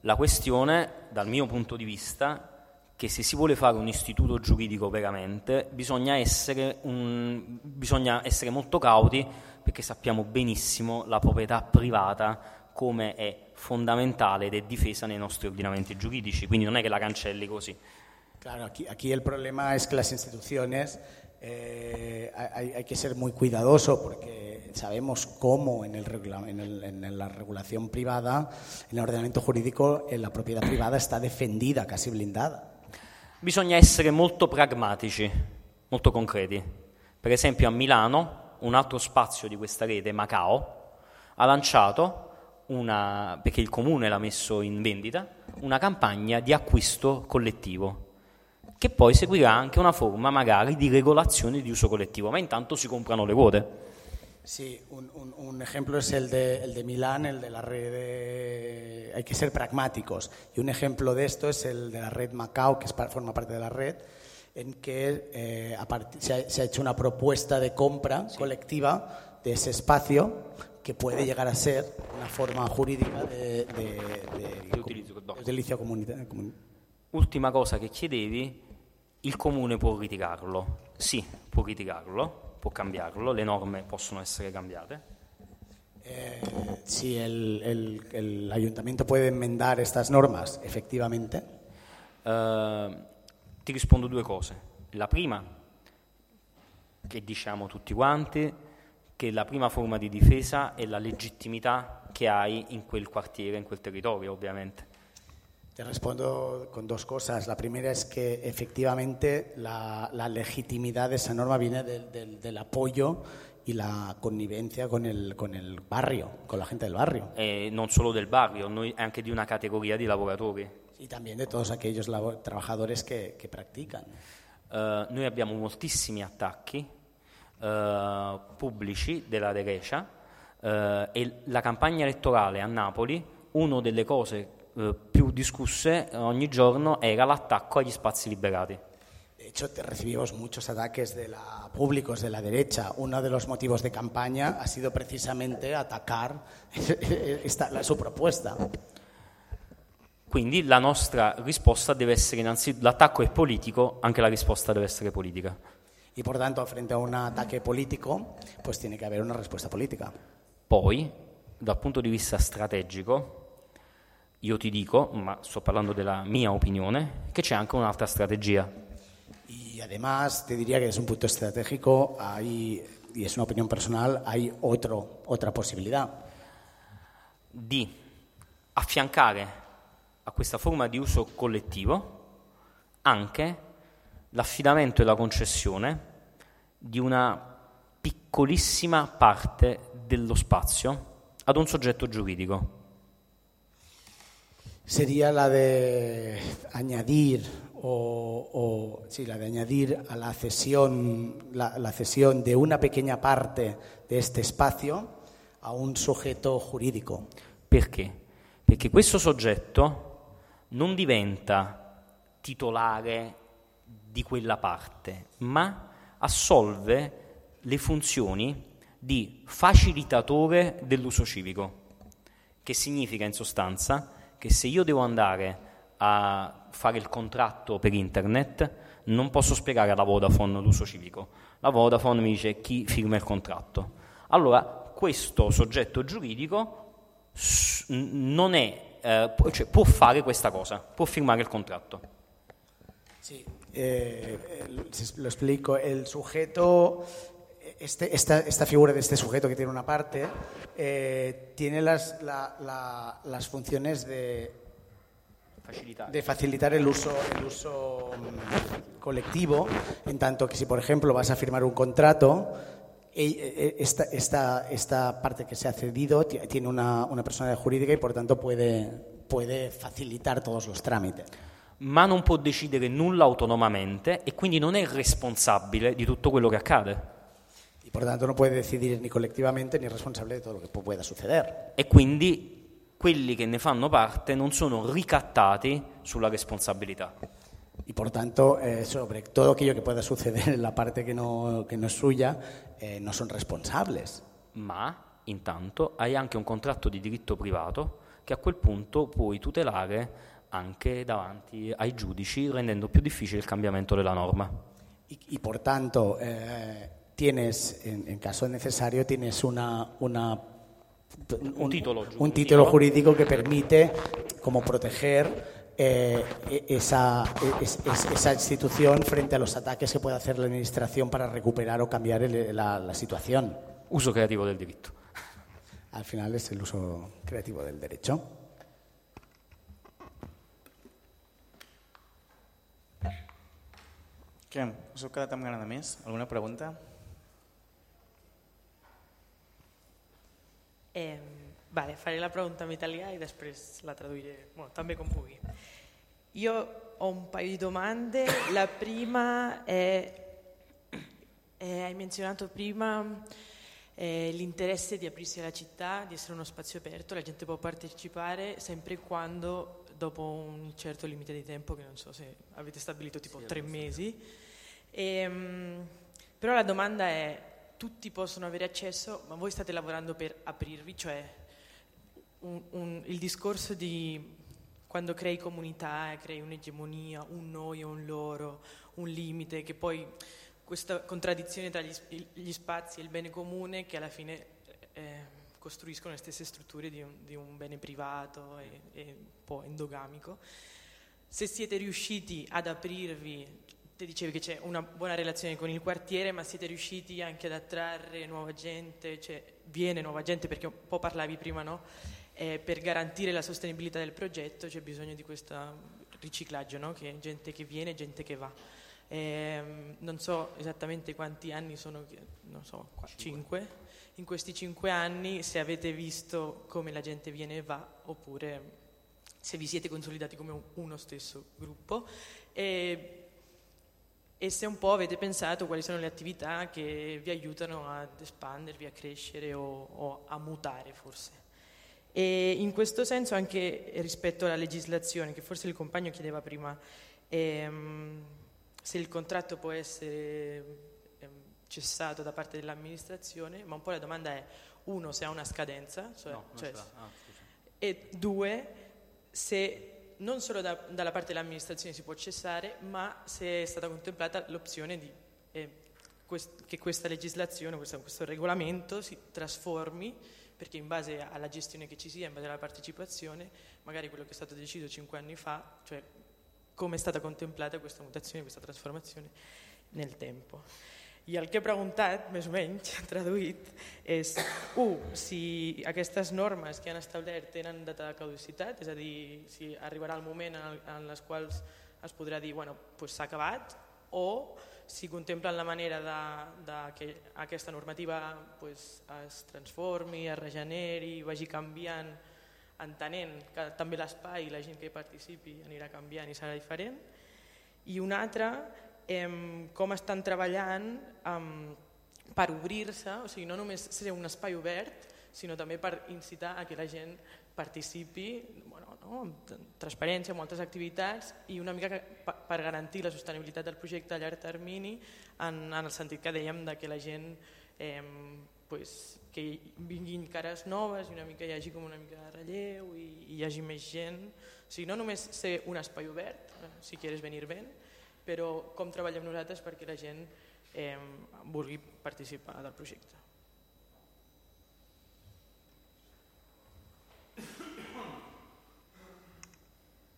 La questione, dal mio punto di vista, che se si vuole fare un istituto giuridico veramente, bisogna essere, un- bisogna essere molto cauti perché sappiamo benissimo la proprietà privata come è fondamentale ed è difesa nei nostri ordinamenti giuridici, quindi non è che la cancelli così. Claro, aquí, aquí el problema es que las instituciones eh, hay, hay que ser muy cuidadoso porque sabemos cómo en, el en, el- en la regulación privada, en el ordenamiento jurídico, eh, la propiedad privada está defendida, casi blindada. Bisogna essere molto pragmatici, molto concreti. Per esempio a Milano un altro spazio di questa rete, Macao, ha lanciato, una, perché il comune l'ha messo in vendita, una campagna di acquisto collettivo, che poi seguirà anche una forma magari di regolazione di uso collettivo, ma intanto si comprano le quote. Sí, un, un- un ejemplo es el de, el de Milán, el de la red de... Hay que ser pragmáticos. Y un ejemplo de esto es el de la red Macao, que es forma parte de la red, en que eh, a se, ha, se ha hecho una propuesta de compra colectiva de ese espacio que puede llegar a ser una forma jurídica de, utilizzo comunitario. comun- Ultima cosa che chiedevi, il comune può ritirarlo? Sì, può ritirarlo, può cambiarlo, le norme possono essere cambiate. Eh, si el, el- el ayuntamiento puede enmendar estas normas, efectivamente. Eh, ti rispondo due cose. La prima, che diciamo tutti quanti, che la prima forma di difesa è la legittimità che hai in quel quartiere, in quel territorio, ovviamente. Te respondo con dos cosas. La primera es que efectivamente la, la legitimidad de esa norma viene del- del- del apoyo y la connivencia con el, con el barrio, con la gente del barrio. E non solo del barrio, noi anche di una categoria di lavoratori. Y también de todos aquellos trabajadores que, que practican. eh, noi abbiamo moltissimi attacchi eh, pubblici della Grecia eh, e la campagna elettorale a Napoli, una delle cose eh, più discusse ogni giorno era l'attacco agli spazi liberati. De hecho, recibimos muchos ataques de la, públicos de la derecha. Uno de los motivos de campaña ha sido precisamente atacar esta, la, su propuesta. Quindi la nostra risposta deve essere innanzitutto, l'attacco è politico, anche la risposta deve essere politica. Y por tanto, frente a un ataque político, pues tiene que haber una respuesta política. Poi, dal punto di vista strategico, io ti dico, ma sto parlando della mia opinione, che c'è anche un'altra strategia. Y además, te diría que desde un punto estratégico, hay, y es una opinión personal, hay otro, otra posibilidad. Di affiancare a questa forma di uso collettivo anche l'affidamento e la concessione di una piccolissima parte dello spazio ad un soggetto giuridico. Sería la de añadir o, o sí, la de añadir a la cesión, la, la cesión de una pequeña parte de este espacio a un sujeto giuridico. Perché? Perché questo soggetto non diventa titolare di quella parte, ma assolve le funzioni di facilitatore dell'uso civico, che significa in sostanza che se io devo andare a fare il contratto per internet non posso spiegare alla Vodafone l'uso civico. La Vodafone mi dice chi firma il contratto. Allora questo soggetto giuridico non è eh, cioè, può fare questa cosa, può firmare il contratto. Sí, eh, lo explico. El sujeto, este, esta, esta, figura de este sujeto que tiene una parte, eh, tiene las, la, la, las funciones de, facilitar. de facilitar el uso, el uso mm, colectivo, en tanto que si, por ejemplo, vas a firmar un contrato, e, esta, esta, esta, parte que se ha cedido tiene una, una persona jurídica y por tanto puede, puede facilitar todos los trámites. Ma non può decidere nulla autonomamente e quindi non è responsabile di tutto quello che accade. Y por tanto no puede decidir ni colectivamente ni responsable de todo lo que pueda suceder. E quindi quelli che ne fanno parte non sono ricattati sulla responsabilità. Y por tanto, eh, sobre todo aquello que pueda suceder en la parte que no, que no es suya, eh, no son responsables. Ma intanto hai anche un contratto di diritto privato che a quel punto puoi tutelare anche davanti ai giudici, rendendo più difficile il cambiamento della norma. Y, y por tanto, eh, tienes, en, en, caso necesario, tienes una, una un, un, título un, título jurídico que permite como proteger eh, esa, es, esa, institución frente a los ataques que puede hacer la Administración para recuperar o cambiar el, la, la, situación. Uso creativo del derecho. Al final es el uso creativo del derecho. Què? Us heu quedat amb gana de més? Alguna pregunta? Eh, vale, faré la pregunta en italià i després la traduiré bueno, també com pugui. Io ho un paio di domande. La prima è, eh, hai menzionato prima eh, l'interesse di aprirsi alla città, di essere uno spazio aperto, la gente può partecipare sempre e quando dopo un certo limite di tempo, che non so se avete stabilito tipo sì, tre mesi. E, ehm, però la domanda è, tutti possono avere accesso, ma voi state lavorando per aprirvi, cioè un, un, il discorso di quando crei comunità, crei un'egemonia, un noi un loro, un limite, che poi questa contraddizione tra gli, gli spazi e il bene comune che alla fine eh, costruiscono le stesse strutture di un, di un bene privato e, e, un po' endogamico. Se siete riusciti ad aprirvi, te dicevi che c'è una buona relazione con il quartiere, ma siete riusciti anche ad attrarre nuova gente, cioè viene nuova gente perché un po' parlavi prima, no? eh, per garantire la sostenibilità del progetto c'è bisogno di questo riciclaggio, no? che gente che viene gente che va. Eh, non so esattamente quanti anni sono, non so, qua, cinque. In questi cinque anni se avete visto come la gente viene e va oppure se vi siete consolidati come uno stesso gruppo. E e se un po' avete pensato quali sono le attività che vi aiutano ad espandervi, a crescere o, o a mutare forse. E in questo senso anche rispetto alla legislazione, che forse il compagno chiedeva prima, ehm, se il contratto può essere ehm, cessato da parte dell'amministrazione, ma un po' la domanda è, uno, se ha una scadenza, cioè, No, cioè, ah, e due, se non solo da- dalla parte dell'amministrazione si può cessare, ma se è stata contemplata l'opzione di, eh, quest- che questa legislazione, questo, questo regolamento si trasformi, perché in base alla gestione che ci sia, in base alla partecipazione, magari quello che è stato deciso cinque anni fa, cioè come è stata contemplata questa mutazione, questa trasformazione nel tempo. I el que he preguntat, més o menys, traduït, és, un, si aquestes normes que han establert tenen data de caducitat, és a dir, si arribarà el moment en, el, en les quals es podrà dir, bueno, pues s'ha acabat, o si contemplen la manera de, de que aquesta normativa pues, es transformi, es regeneri, vagi canviant, entenent que també l'espai i la gent que hi participi anirà canviant i serà diferent. I un altre, em, com estan treballant em, per obrir-se, o sigui, no només ser un espai obert, sinó també per incitar a que la gent participi bueno, no, amb transparència, amb moltes activitats i una mica per, garantir la sostenibilitat del projecte a llarg termini en, en el sentit que dèiem de que la gent eh, pues, que vinguin cares noves i una mica hi hagi com una mica de relleu i, i hi hagi més gent. O sigui, no només ser un espai obert, eh, si quieres venir ben, però com treballem nosaltres perquè la gent eh, vulgui participar del projecte.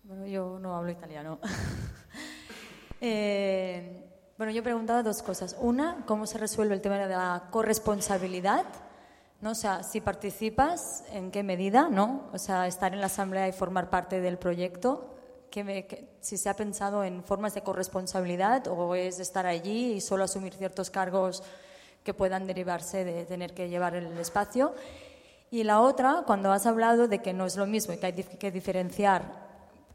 Bueno, yo no hablo italiano. Eh, bueno, yo preguntaba dos cosas. Una, ¿cómo se resuelve el tema de la corresponsabilidad? ¿No? O sea, si participas, ¿en qué medida? ¿no? O sea, estar en la asamblea y formar parte del proyecto. ¿Qué me- qué- si se ha pensado en formas de corresponsabilidad o es estar allí y solo asumir ciertos cargos que puedan derivarse de tener que llevar el espacio. Y la otra, cuando has hablado de que no es lo mismo y que hay que diferenciar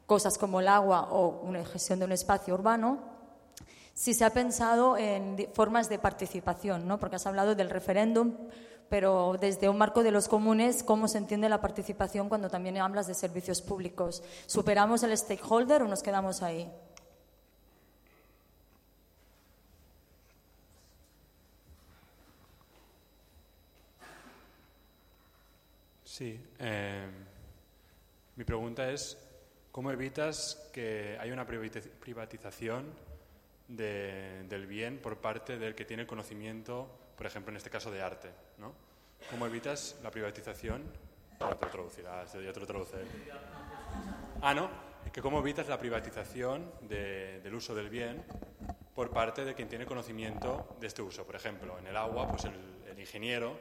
cosas como el agua o una gestión de un espacio urbano, si se ha pensado en formas de participación, ¿no? porque has hablado del referéndum, pero desde un marco de los comunes, ¿cómo se entiende la participación cuando también hablas de servicios públicos? ¿Superamos el stakeholder o nos quedamos ahí? Sí. eh, mi pregunta es, ¿cómo evitas que haya una privatiz- privatización de- del bien por parte del que tiene conocimiento, por ejemplo, en este caso de arte? ¿no? ¿Cómo evitas la privatización? Te lo te lo traduciré. Ah, no, que cómo evitas la privatización de- del uso del bien por parte de quien tiene conocimiento de este uso. Por ejemplo, en el agua, pues el, el ingeniero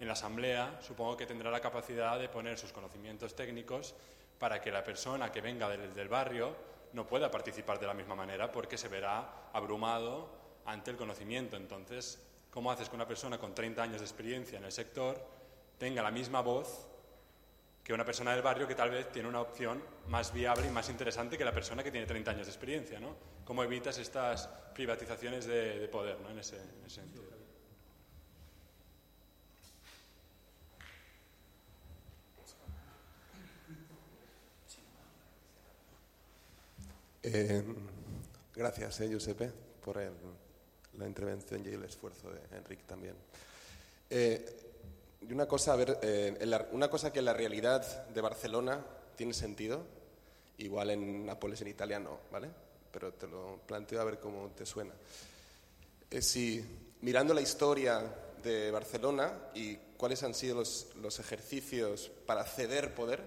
en la asamblea supongo que tendrá la capacidad de poner sus conocimientos técnicos para que la persona que venga del, del barrio no pueda participar de la misma manera porque se verá abrumado ante el conocimiento. Entonces, ¿cómo haces que una persona con 30 años de experiencia en el sector tenga la misma voz que una persona del barrio que tal vez tiene una opción más viable y más interesante que la persona que tiene 30 años de experiencia, ¿no? ¿Cómo evitas estas privatizaciones de, de poder, ¿no? En ese sentido. Eh, gracias, eh, Giuseppe, por el- la intervención y el esfuerzo de Enrique también. Eh, y una cosa, a ver, eh, en la- una cosa que en la realidad de Barcelona tiene sentido, igual en Nápoles, en Italia no, ¿vale? Pero te lo planteo a ver cómo te suena. Es si, mirando la historia de Barcelona y cuáles han sido los, los ejercicios para ceder poder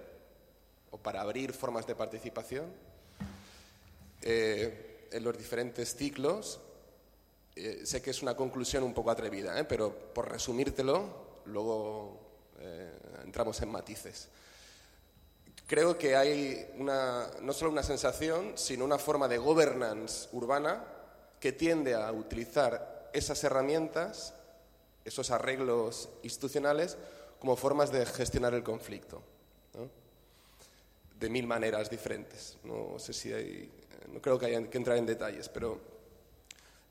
o para abrir formas de participación, eh, en los diferentes ciclos. Eh, sé que es una conclusión un poco atrevida, ¿eh? pero por resumírtelo, luego eh, entramos en matices. Creo que hay una, no solo una sensación, sino una forma de governance urbana que tiende a utilizar esas herramientas, esos arreglos institucionales, como formas de gestionar el conflicto. ¿no? de mil maneras diferentes. No sé si hay, no creo que haya que entrar en detalles, pero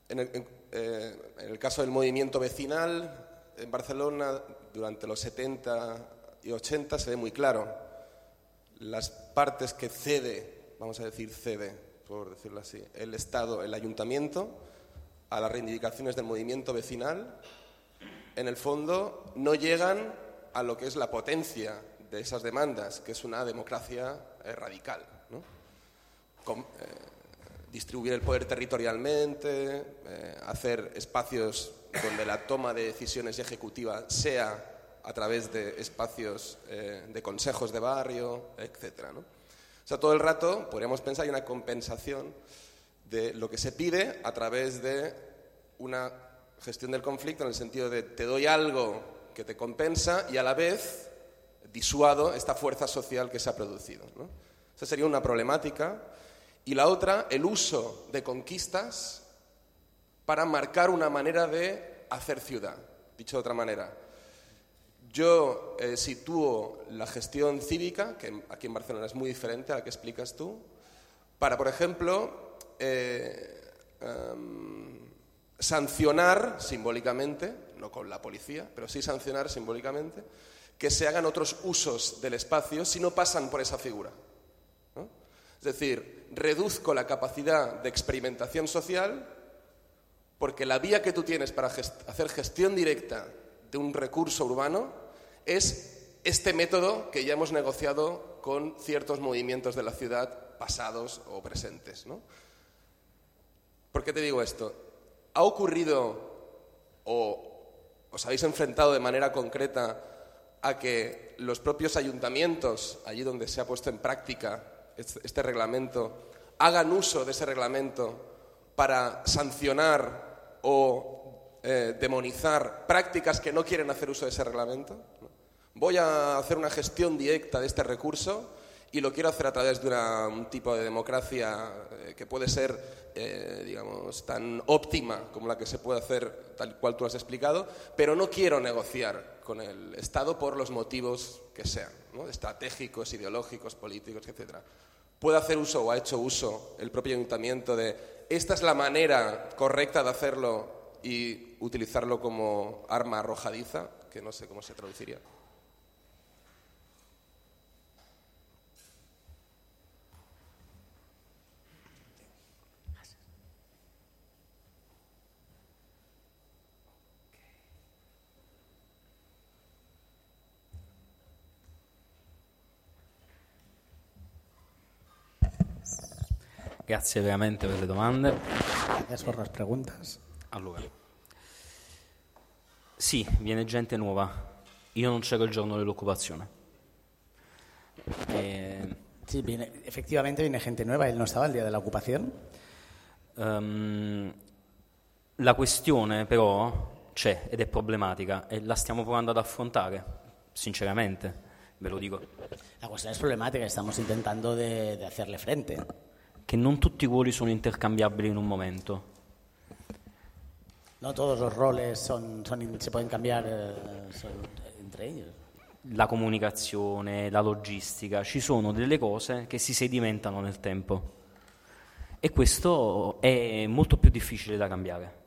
En el, eh, caso del movimiento vecinal, en Barcelona, durante los 70 y 80 se ve muy claro. Las partes que cede, vamos a decir cede, por decirlo así, el Estado, el ayuntamiento, a las reivindicaciones del movimiento vecinal, en el fondo no llegan a lo que es la potencia de esas demandas, que es una democracia eh, radical. Eh, distribuir el poder territorialmente, eh, hacer espacios donde la toma de decisiones ejecutiva sea a través de espacios eh, de consejos de barrio, etcétera, ¿no? O sea, todo el rato podríamos pensar hay una compensación de lo que se pide a través de una gestión del conflicto en el sentido de te doy algo que te compensa y a la vez disuado esta fuerza social que se ha producido. Esa sería una problemática. Y la otra, el uso de conquistas para marcar una manera de hacer ciudad. Dicho de otra manera, yo eh, sitúo la gestión cívica, que aquí en Barcelona es muy diferente a la que explicas tú, para, por ejemplo, eh, em, sancionar simbólicamente, no con la policía, pero sí sancionar simbólicamente, que se hagan otros usos del espacio si no pasan por esa figura. Es decir, reduzco la capacidad de experimentación social porque la vía que tú tienes para hacer gestión directa de un recurso urbano es este método que ya hemos negociado con ciertos movimientos de la ciudad pasados o presentes. ¿no? ¿Por qué te digo esto? ¿Ha ocurrido o os habéis enfrentado de manera concreta a que los propios ayuntamientos, allí donde se ha puesto en práctica este, reglamento, hagan uso de ese reglamento para sancionar o eh, demonizar prácticas que no quieren hacer uso de ese reglamento? Voy a hacer una gestión directa de este recurso y lo quiero hacer a través de un tipo de democracia eh, que puede ser, eh, digamos, tan óptima como la que se puede hacer tal cual tú has explicado, pero no quiero negociar con el Estado por los motivos que sean, ¿no? estratégicos, ideológicos, políticos, etc. Puede hacer uso o ha hecho uso el propio ayuntamiento de esta es la manera correcta de hacerlo y utilizarlo como arma arrojadiza, que no sé cómo se traduciría. Grazie veramente per le domande. Gracias por las preguntas. Allora, sì, viene gente nuova. Io non c'ero il giorno dell'occupazione. E, Sí, viene, efectivamente viene gente nueva. Él no estaba el día de la ocupación. ehm, la questione però c'è ed è problematica e la stiamo provando ad affrontare, sinceramente, ve lo dico, La cuestión es problemática. Estamos intentando de hacerle frente. Che non tutti i ruoli sono intercambiabili in un momento. No todos los roles son, son in- se pueden cambiar eh, son- entre ellos. La comunicazione, la logistica, ci sono delle cose che si sedimentano nel tempo e questo è molto più difficile da cambiare.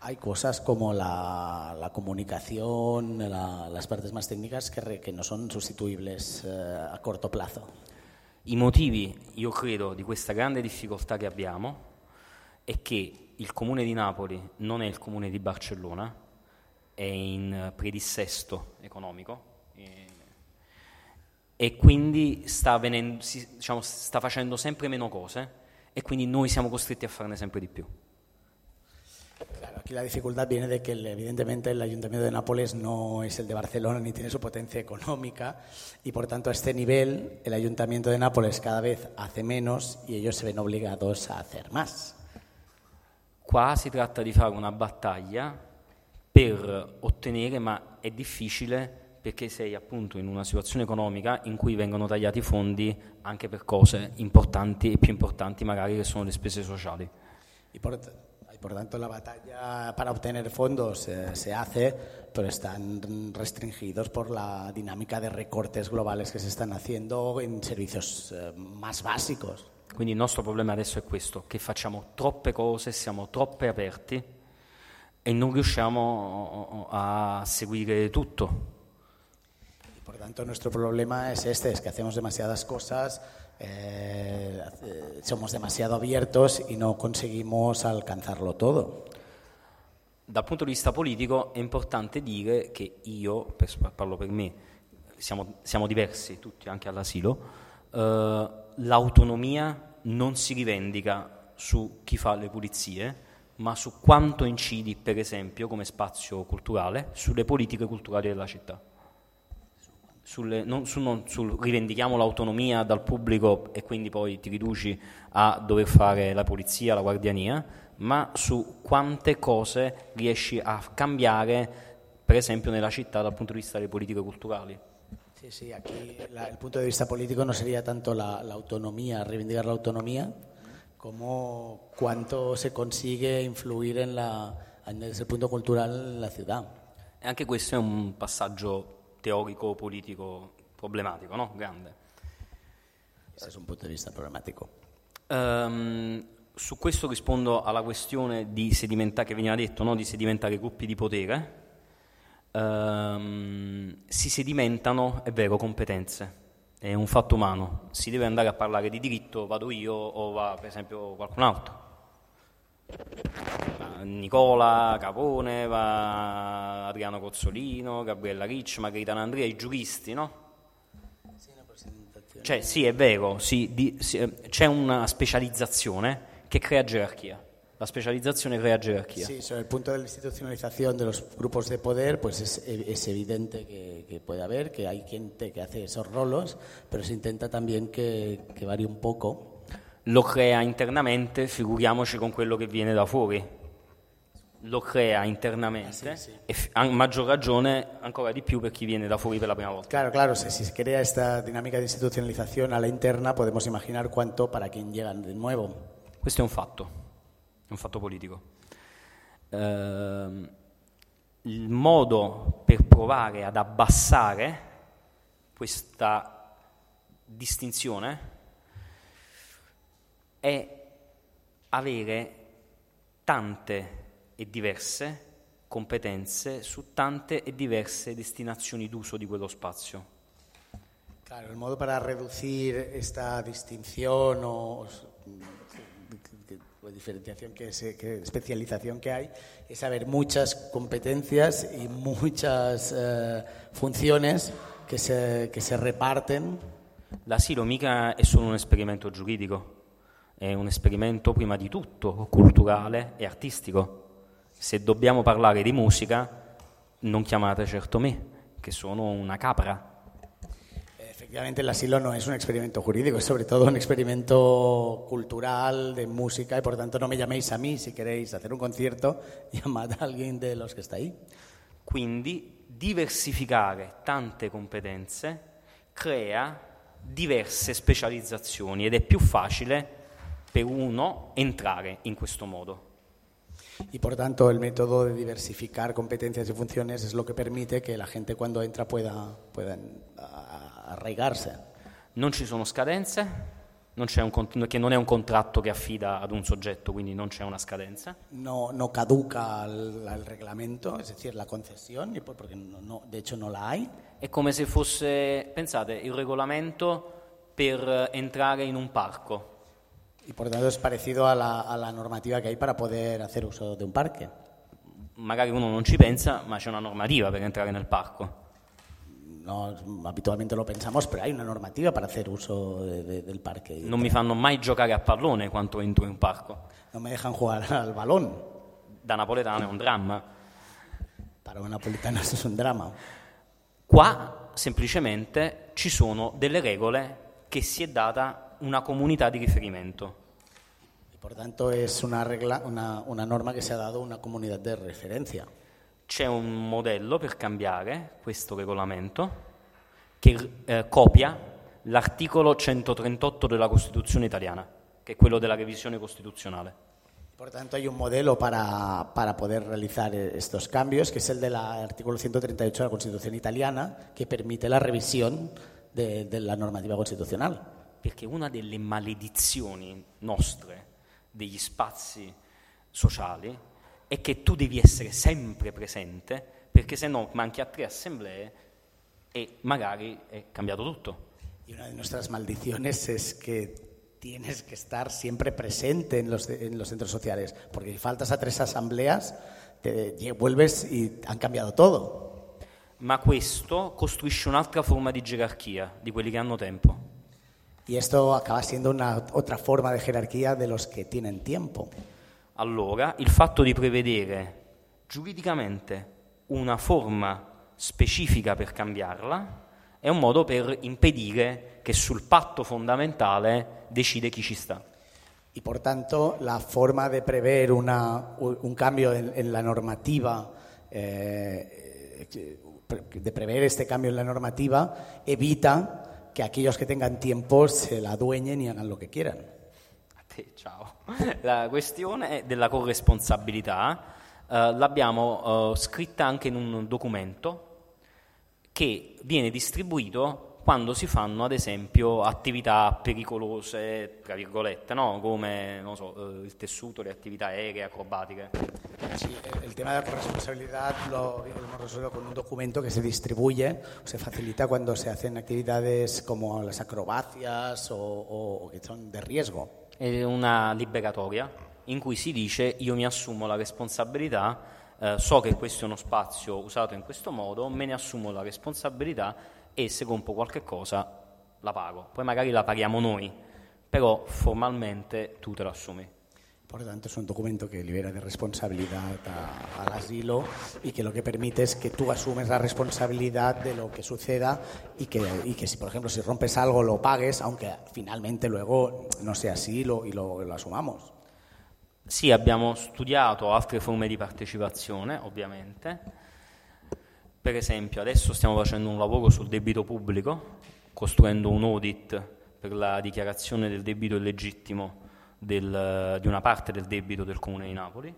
Hay cosas como la, la comunicación, la- las partes más técnicas que, re- que no son sustituibles eh, a corto plazo. I motivi, io credo, di questa grande difficoltà che abbiamo è che il comune di Napoli non è il comune di Barcellona, è in predissesto economico eh, e quindi sta, avvenendo- diciamo, sta facendo sempre meno cose e quindi noi siamo costretti a farne sempre di più. Aquí la dificultad viene de que evidentemente el Ayuntamiento de Nápoles no es el de Barcelona ni tiene su potencia económica y por tanto a este nivel el Ayuntamiento de Nápoles cada vez hace menos y ellos se ven obligados a hacer más. Qua si tratta di fare una battaglia per ottenere, ma è difficile perché sei appunto in una situazione economica in cui vengono tagliati fondi anche per cose importanti e più importanti magari che sono le spese sociali. Por, y por tanto la batalla para obtener fondos eh, se hace, pero están restringidos por la dinámica de recortes globales que se están haciendo en servicios eh, más básicos. Quindi il nostro problema adesso è questo, che facciamo troppe cose, siamo troppo aperti e non riusciamo a seguire tutto. Y por tanto, nuestro problema es este, es que hacemos demasiadas cosas, eh, eh, somos demasiado abiertos y no conseguimos alcanzarlo todo. Dal punto di vista politico è importante dire che io, per- parlo per me, siamo, siamo diversi tutti anche all'asilo, eh, l'autonomia non si rivendica su chi fa le pulizie, ma su quanto incidi, per esempio, come spazio culturale, sulle politiche culturali della città. Sulle- non, su- non sul rivendichiamo l'autonomia dal pubblico e quindi poi ti riduci a dover fare la polizia, la guardiania, ma su quante cose riesci a cambiare, per esempio, nella città dal punto di vista delle politiche culturali. Sí, sí, aquí la- el punto de vista político no sería tanto la, la autonomía, reivindicar la autonomía, como cuánto se consigue influir en la, punto cultural en la ciudad. E anche questo è un passaggio teorico-politico problematico, no? Grande. Ese es un punto de vista problemático. Ehm, su questo rispondo alla questione di sedimentare, che veniva detto, no? di sedimentare gruppi di potere. Ehm, si sedimentano, è vero, competenze, è un fatto umano. Si deve andare a parlare di diritto, vado io o va per esempio qualcun altro. Nicola Capone, Adriano Cozzolino, Gabriella Ricci, Margherita Andrea, i giuristi, no? Cioè, sì, è vero, sì, di- sì, eh, c'è una specializzazione che crea gerarchia. La specializzazione crea gerarchia. Sí, sobre el punto de la institucionalización de los grupos de poder, pues es, es evidente que, que puede haber, que hay gente que hace esos rolos, pero se intenta también que, que varíe un poco. Lo crea internamente, figuriamoci con quello che viene da fuori. Lo crea internamente e f- a maggior ragione ancora di più per chi viene da fuori per la prima volta. Claro, claro, si, si se crea esta dinámica de institucionalización a la interna, podemos imaginar cuánto para quien llegan de nuevo. Questo è un fatto, è un fatto politico. Ehm, il modo per provare ad abbassare questa distinzione è avere tante e diverse competenze su tante e diverse destinazioni d'uso di quello spazio. Claro, el modo para reducir esta distinción o, o diferenciación, que, se- que especialización que hay, es saber muchas competencias y muchas eh, funciones que se, que se reparten. L'asilo mica è solo un esperimento giuridico, è un esperimento prima di tutto culturale e artistico. Se dobbiamo parlare di musica, non chiamate certo me, che sono una capra. Efectivamente, el asilo no es un experimento jurídico, es sobre todo un experimento cultural, de música, y por tanto no me llaméis a mí si queréis hacer un concierto, llamad a alguien de los que está ahí. Quindi diversificare tante competenze crea diverse specializzazioni ed è più facile per uno entrare in questo modo. Y por tanto, el método de diversificar competencias y funciones es lo que permite que la gente cuando entra pueda, pueda arraigarse. Non ci sono scadenze, non c'è un che non è un contratto che affida ad un soggetto, quindi non c'è una scadenza. No, no caduca el reglamento, es decir, la por- porque no, no- de hecho no la hay. È come se fosse, pensate, il regolamento per entrare in un parco. Y por tanto es parecido a la, a la normativa que hay para poder hacer uso de un parque. Magari uno non ci pensa, ma c'è una normativa per entrare nel parco. No, habitualmente lo pensamos, pero hay una normativa para hacer uso de- de- del parque. Non mi fanno mai giocare a pallone quando entro in un parco. no me dejan jugar al balón. Da napoletano è un dramma. Para un napolitano eso es un drama. Qua semplicemente ci sono delle regole che si è data una comunità di riferimento. Por tanto es una regla, una, una norma que se ha dado una comunidad de referencia. C'è un modello per cambiare questo regolamento che eh, copia l'articolo 138 della Costituzione italiana, che è quello della revisione costituzionale. Por tanto, hay un modelo para, para poder realizar eh, estos cambios, que es el del artículo 138 de la Constitución italiana, que permite la revisión de, de la normativa constitucional. Perché una delle maledizioni nostre degli spazi sociali è che tu devi essere sempre presente perché se no manchi a tre assemblee e magari è cambiato tutto. Y una de nuestras maldiciones es que tienes que estar siempre presente en los, en los centros sociales, porque si faltas a tres asambleas, te vuelves y han cambiado todo. Ma questo costruisce un'altra forma di gerarchia di quelli che hanno tempo. Y esto acaba siendo una otra forma de jerarquía de los que tienen tiempo. Allora, il fatto di prevedere giuridicamente una forma specifica per cambiarla è un modo per impedire che sul patto fondamentale decide chi ci sta. Y por tanto, la forma de prever una, un cambio en, en la normativa, eh, de prever este cambio en la normativa, evita que aquellos que tengan tiempo se la adueñen y hagan lo que quieran. A te, ciao. La questione della corresponsabilità eh, l'abbiamo eh, scritta anche in un documento che viene distribuito quando si fanno ad esempio attività pericolose, tra virgolette, no? come so, eh, il tessuto, le attività aeree, acrobatiche. Sí, el tema de la corresponsabilidad lo hemos resuelto con un documento que se distribuye, se facilita cuando se hacen actividades como las acrobacias o, o, o che sono de riesgo. È una liberatoria in cui si dice io mi assumo la responsabilità eh, so che questo è uno spazio usato in questo modo, me ne assumo la responsabilità e se compro qualche cosa la pago. Poi magari la paghiamo noi, però formalmente tu te lo assumi. Por lo tanto, es un documento que libera de responsabilidad a, al asilo y que lo que permite es que tú asumes la responsabilidad de lo que suceda y que, y que si, por ejemplo, si rompes algo, lo pagues, aunque finalmente luego no sea así lo, y lo, lo asumamos. Sì, abbiamo studiato altre forme di partecipazione, ovviamente. Per esempio, adesso stiamo facendo un lavoro sul debito pubblico, costruendo un audit per la dichiarazione del debito illegittimo del, di una parte del debito del Comune di Napoli.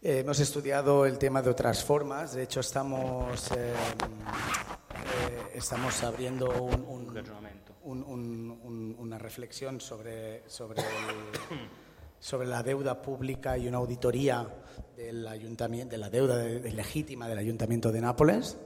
Eh, hemos estudiado el tema de otras formas, de hecho estamos, eh, eh, estamos abriendo un, un, una reflexión sobre, sobre el, sobre la deuda pública y una auditoría del ayuntamiento, de la deuda de, legittima dell'Ayuntamiento di Nápoles.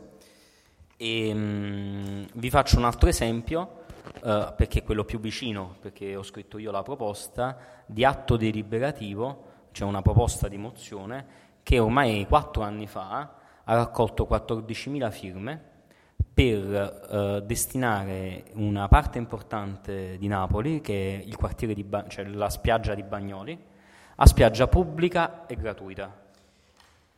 E, um, vi faccio un altro esempio, uh, perché è quello più vicino, perché ho scritto io la proposta, di atto deliberativo, cioè una proposta di mozione, che ormai quattro anni fa ha raccolto 14.000 firme per eh, destinare una parte importante di Napoli, che è ba- cioè la spiaggia di Bagnoli, a spiaggia pubblica e gratuita.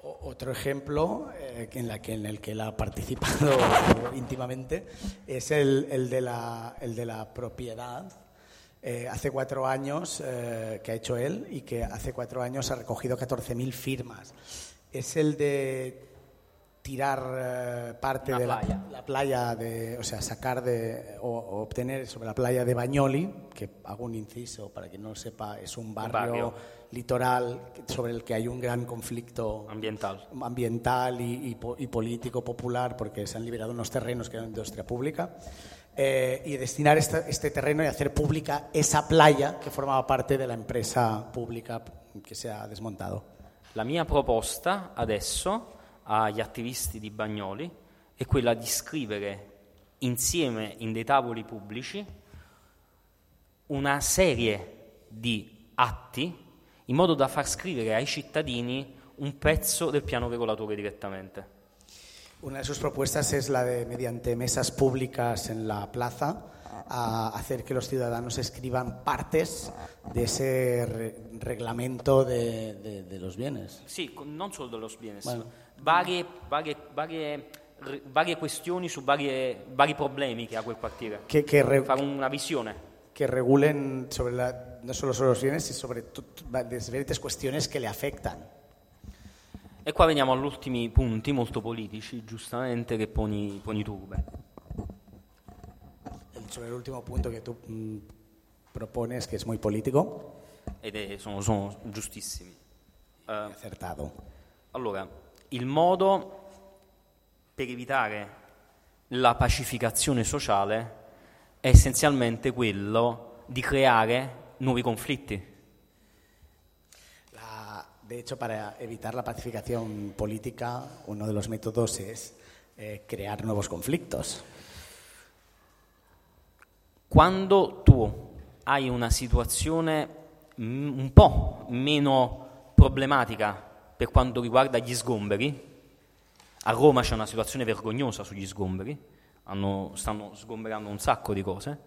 Otro ejemplo eh, en, la que, en, el que él ha participado íntimamente es el, el, de la, el, de la, propiedad. Eh, hace cuatro años eh, que ha hecho él y que hace cuatro años ha recogido 14.000 firmas. Es el de tirar parte de playa. La, la, playa, de, o sea, sacar de, o, o, obtener sobre la playa de Bagnoli, que hago un inciso para quien no lo sepa, es un barrio, barrio. Litoral sobre el que hay un gran conflicto ambiental, ambiental y, y, y, político popular porque se han liberado unos terrenos que eran industria pública. Eh, y destinar este, este terreno y hacer pública esa playa que formaba parte de la empresa pública che si è desmontato. La mia proposta adesso agli attivisti di Bagnoli è quella di scrivere insieme in dei tavoli pubblici una serie di atti in modo da far scrivere ai cittadini un pezzo del piano regolatore direttamente. Una de sus propuestas es la de, mediante mesas públicas en la plaza, a hacer que los ciudadanos escriban partes de ese re reglamento de, de, de, los bienes. Sí, non solo de los bienes, bueno. varie, varie, varie, varie, questioni su varie, vari problemi che ha quel quartiere. Che, che Fare una visione. Que regulen sobre la, no solo sobre los bienes, sino sobre diferentes cuestiones que le afectan. E qua veniamo agli ultimi punti molto politici, giustamente, che poni, poni tu. Sobre el último punto que tú mmm, propones, que es muy político. Ed è, sono, sono giustissimi. Uh, acertato. Allora, il modo per evitare la pacificazione sociale è essenzialmente quello di creare nuovi conflitti. La- de hecho, para evitar la pacificación política, uno de los métodos es eh, crear nuevos conflictos. Quando tu hai una situazione mm, un po' meno problematica per quanto riguarda gli sgomberi, a Roma c'è una situazione vergognosa sugli sgomberi, hanno- stanno sgomberando un sacco di cose,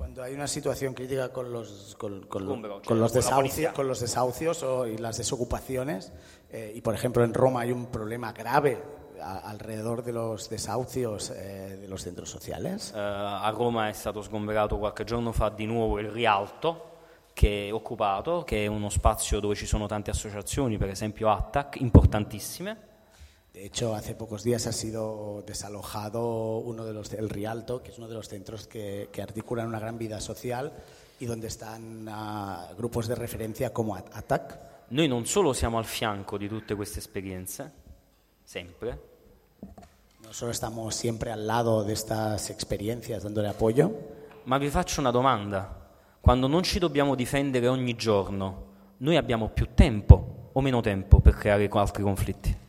Cuando hay una situación crítica con los, con, con con los, policía. con los desahucios o- y las desocupaciones, eh, y por ejemplo en Roma hay un problema grave a- alrededor de los desahucios eh, de los centros sociales. Eh, a Roma è stato sgomberato qualche giorno fa di nuovo il Rialto, che è occupato, che è uno spazio dove ci sono tante associazioni, per esempio ATTAC, importantissime. De hecho, hace pocos días ha sido desalojado uno de los, el Rialto, que es uno de los centros que, que articulan una gran vida social y donde están ah, grupos de referencia como At- ATAC. Noi non solo siamo al fianco di tutte queste esperienze, sempre, No solo estamos siempre al lado de estas experiencias dándole apoyo, ma vi faccio una domanda. Quando non ci dobbiamo difendere ogni giorno, noi abbiamo più tempo o meno tempo per creare altri conflitti?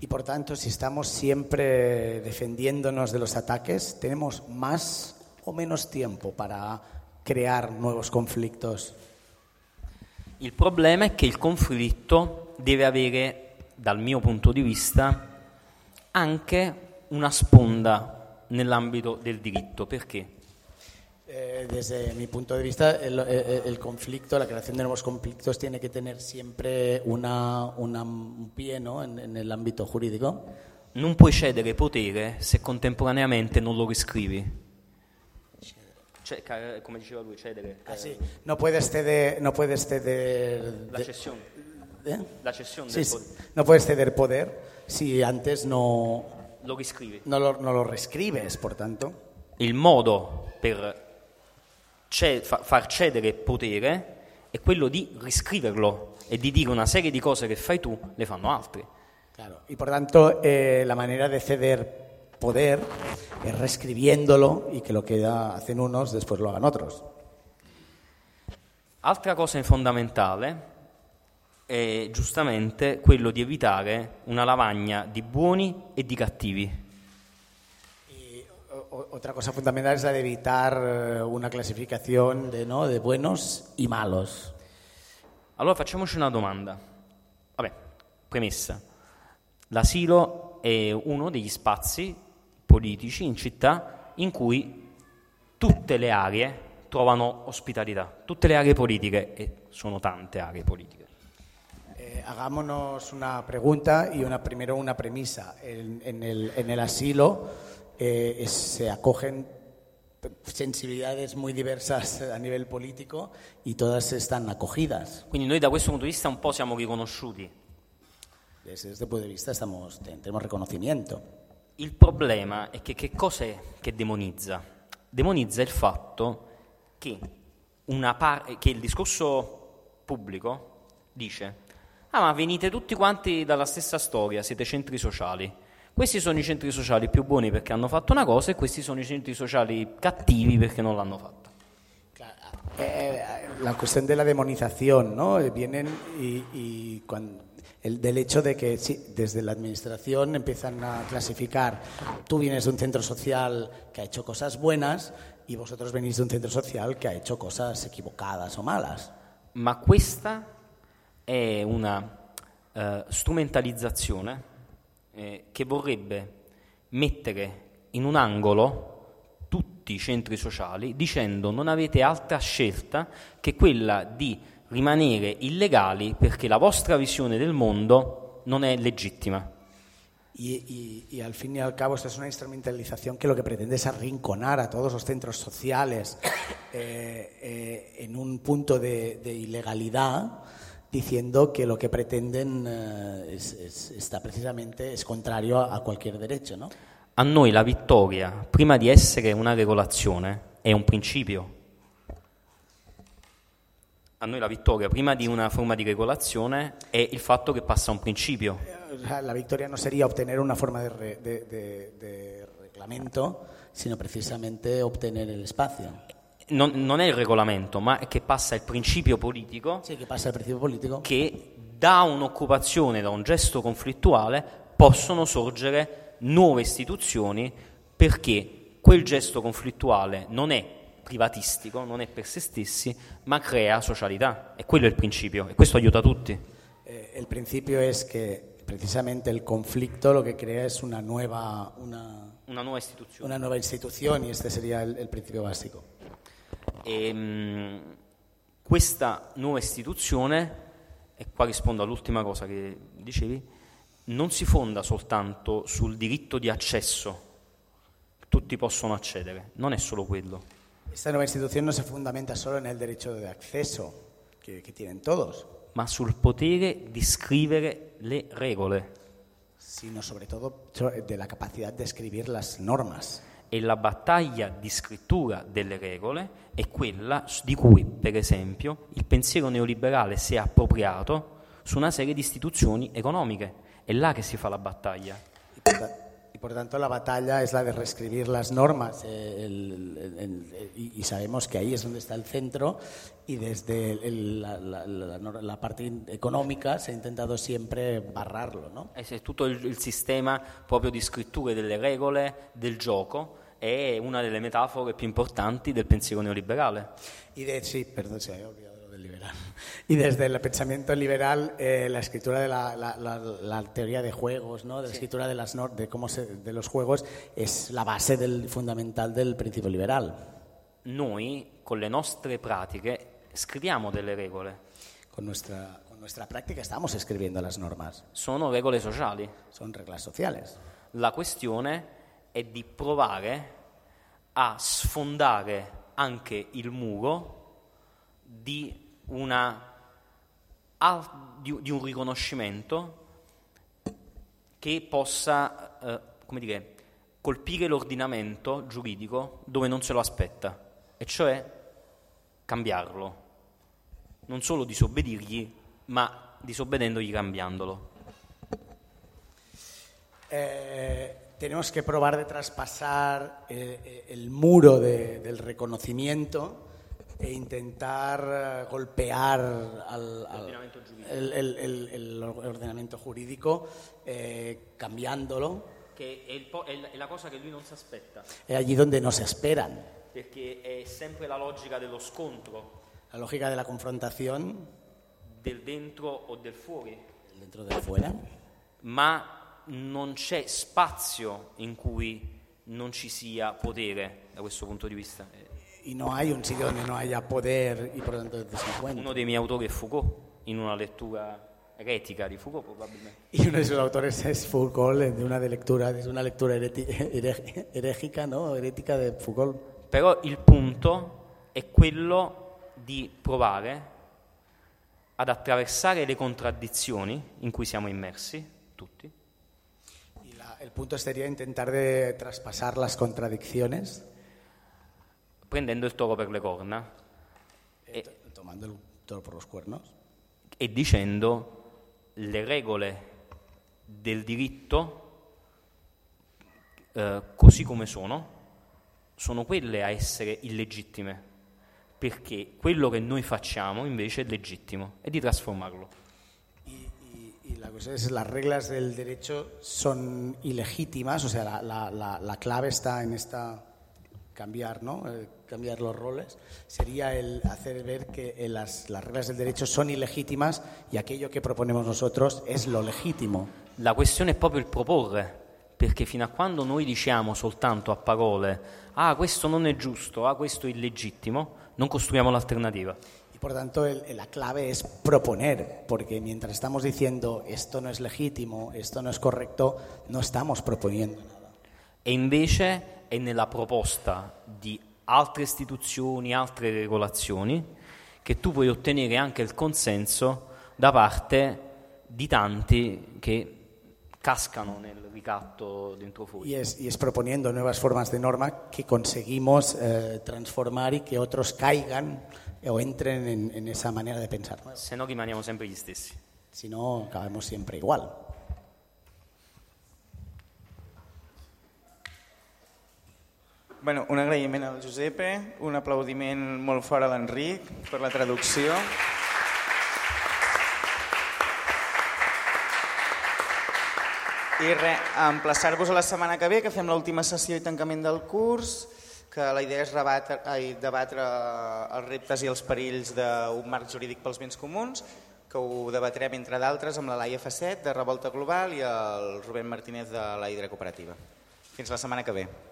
Y por tanto, si estamos siempre defendiéndonos de los ataques, tenemos más o menos tiempo para crear nuevos conflictos. Il problema è che il conflitto deve avere, dal mio punto di vista, anche una sponda nell'ambito del diritto. Perché? Eh, desde mi punto de vista, el, el- el conflicto, la creación de nuevos conflictos tiene que tener siempre una, una- un pie ¿no? en, en el ámbito jurídico. Non puoi cedere potere se contemporaneamente non lo riscrivi. Cioè, come diceva lui, cedere. Ah, sí. No puedes ceder, no puedes ceder La cessione. ¿eh? La cessione Sí, del sí. potere. no puedes ceder poder si antes no, Lo riscrivi. no, lo, no lo reescribes, por tanto. Il modo per far cedere potere è quello di riscriverlo e di dire una serie di cose che fai tu le fanno altri. Claro. Y por tanto, eh, la manera de ceder poder es reescribiéndolo y que lo que hacen unos después lo hagan otros. Altra cosa fondamentale è giustamente quello di evitare una lavagna di buoni e di cattivi. Otra cosa fundamental es la de evitar eh, una clasificación de, ¿no? de buenos y malos. Allora facciamoci una domanda. Vabbè, premessa. L'asilo è uno degli spazi politici in città in cui tutte le aree trovano ospitalità, tutte le aree politiche, e sono tante aree politiche. Eh, hagámonos una pregunta y una, primero una premisa. En, en el, en el asilo eh, se acogen sensibilidades muy diversas a nivel político y todas están acogidas. Quindi noi da questo punto di vista un po' siamo riconosciuti. Desde este punto de vista estamos, ten- tenemos reconocimiento. Il problema è che che cos'è che demonizza? Demonizza il fatto che, una par- che il discorso pubblico dice ah ma venite tutti quanti dalla stessa storia, siete centri sociali. Questi sono i centri sociali più buoni perché hanno fatto una cosa e questi sono i centri sociali cattivi perché non l'hanno fatta. Eh, la cuestión de la demonización, ¿no? Eh, Vienen y, y cuan- el, del hecho de que sí, desde la administración empiezan a clasificar, tú vienes de un centro social que ha hecho cosas buenas y vosotros venís de un centro social que ha hecho cosas equivocadas o malas. Ma questa è una eh, strumentalizzazione eh, che vorrebbe mettere in un angolo tutti i centri sociali dicendo non avete altra scelta che quella di rimanere illegali perché la vostra visione del mondo non è legittima. Y, y- y al fin y al cabo esto es una instrumentalización que lo que pretende es arrinconar a todos los centros sociales eh, eh, en un punto de, de ilegalidad diciendo que lo que pretenden eh, es- es- está precisamente es contrario a, a cualquier derecho, ¿no? A noi la vittoria, prima di essere una regolazione, è un principio. A noi la vittoria, prima di una forma di regolazione, è il fatto che passa un principio. Sea, La victoria no sería obtener una forma de, re- de- de- de reglamento, sino precisamente obtener el espacio. Non, non è il regolamento, ma è che passa il principio politico que pasa el principio político. che da un'occupazione, da un gesto conflittuale, possono sorgere nuove istituzioni perché quel gesto conflittuale non è privatistico, non è per se stessi, ma crea socialità. E quello è il principio e questo aiuta tutti. Eh, el principio es que precisamente el conflicto lo que crea es una nueva, una, Una nuova istituzione. una nueva institución y este sería el, el principio básico. E, mh, questa nuova istituzione, e qua rispondo all'ultima cosa che dicevi, non si fonda soltanto sul diritto di accesso, tutti possono accedere, non è solo quello, Esta nueva institución no se fundamenta solo en el derecho de acceso que, que tienen todos, ma sul potere di scrivere le regole. sino sobre todo so- de la capacidad de escribir las normas. E la battaglia di scrittura delle regole è quella di cui, per esempio, il pensiero neoliberale si è appropriato su una serie di istituzioni economiche. È là che si fa la battaglia. Y por, tanto la batalla es la de reescribir las normas eh, el- el- el- y, sabemos que ahí es donde está el centro y desde el- la, la- la- la- parte económica se ha intentado siempre barrarlo. ¿no? E tutto il, il sistema proprio di scritture delle regole del gioco è una delle metafore più importanti del pensiero neoliberale. Y de, sí, perdón, se había olvidado lo del liberal. Y desde el pensamiento liberal, eh, la escritura de la, la- la- la teoría de juegos, ¿no? de la escritura de, las de, cómo se, de los juegos, es la base del, fundamental del principio liberal. Noi, con le nostre pratiche, scriviamo delle regole. Con nuestra, con nuestra práctica estamos escribiendo las normas, Sono regole sociali. son reglas sociales. La questione è di provare a sfondare anche il muro di, una, di un riconoscimento che possa eh, come dire, colpire l'ordinamento giuridico dove non se lo aspetta, e cioè cambiarlo. Non solo disobbedirgli, ma disobbedendogli cambiandolo. Eh, tenemos que probar de traspasar eh, eh, el muro de- del reconocimiento e intentar eh, golpear al, al- el, el- el- el ordenamiento jurídico eh, cambiándolo. Che è, è la- è cosa che lui non si aspetta, eh, allí donde nos esperan. perché è sempre la logica dello scontro, La lógica de la confrontación. Del dentro o del fuori, dentro del fuera. ma non c'è spazio in cui non ci sia potere da questo punto di vista. Y no hay un sitio donde no haya poder y por lo tanto desencuentro. Uno dei miei autori è Foucault, in una lettura eretica di Foucault probabilmente. Y uno de sus autores es Foucault, de una de lectura, de una herej- herégica, ¿no? Herética de Foucault. Però il punto è quello di provare ad attraversare le contraddizioni in cui siamo immersi, tutti, el punto sería intentar de traspasar las contradicciones, prendendo il toro per le corna. Eh, to- tomando el toro por los cuernos, e dicendo le regole del diritto, eh, così come sono, sono quelle a essere illegittime, perché quello che noi facciamo invece è legittimo, e di trasformarlo. La cosa es, las reglas del derecho son ilegítimas, o sea, la, la- la- la clave está en esta cambiar, ¿no? Eh, cambiar los roles. Sería el hacer ver que eh, las, las reglas del derecho son ilegítimas y aquello que proponemos nosotros es lo legítimo. La questione è proprio il proporre, perché fino a quando noi diciamo soltanto a parole ah questo non è giusto, ah questo è illegittimo, non costruiamo l'alternativa. Y por tanto, el- la clave es proponer, porque mientras estamos diciendo esto no es legítimo, esto no es correcto, no estamos proponiendo nada. E invece è nella proposta di altre istituzioni, altre regolazioni, che tu puoi ottenere anche il consenso da parte di tanti che cascano nel ricatto dentro fuori. Y es, y es proponiendo nuevas formas de norma que conseguimos eh, transformar y que otros caigan o entren en, en esa manera de pensar. Se no rimaniamo sempre gli stessi. Si no, acabamos siempre igual. Bueno, un agraïment al Giuseppe, un aplaudiment molt fort a l'Enric per la traducció. I res, emplaçar-vos a la setmana que ve, que fem l'última sessió i tancament del curs, que la idea és rebatre, ai, debatre els reptes i els perills d'un marc jurídic pels béns comuns, que ho debatrem entre d'altres amb la Laia Facet de Revolta Global i el Rubén Martínez de la Hidra Cooperativa. Fins la setmana que ve.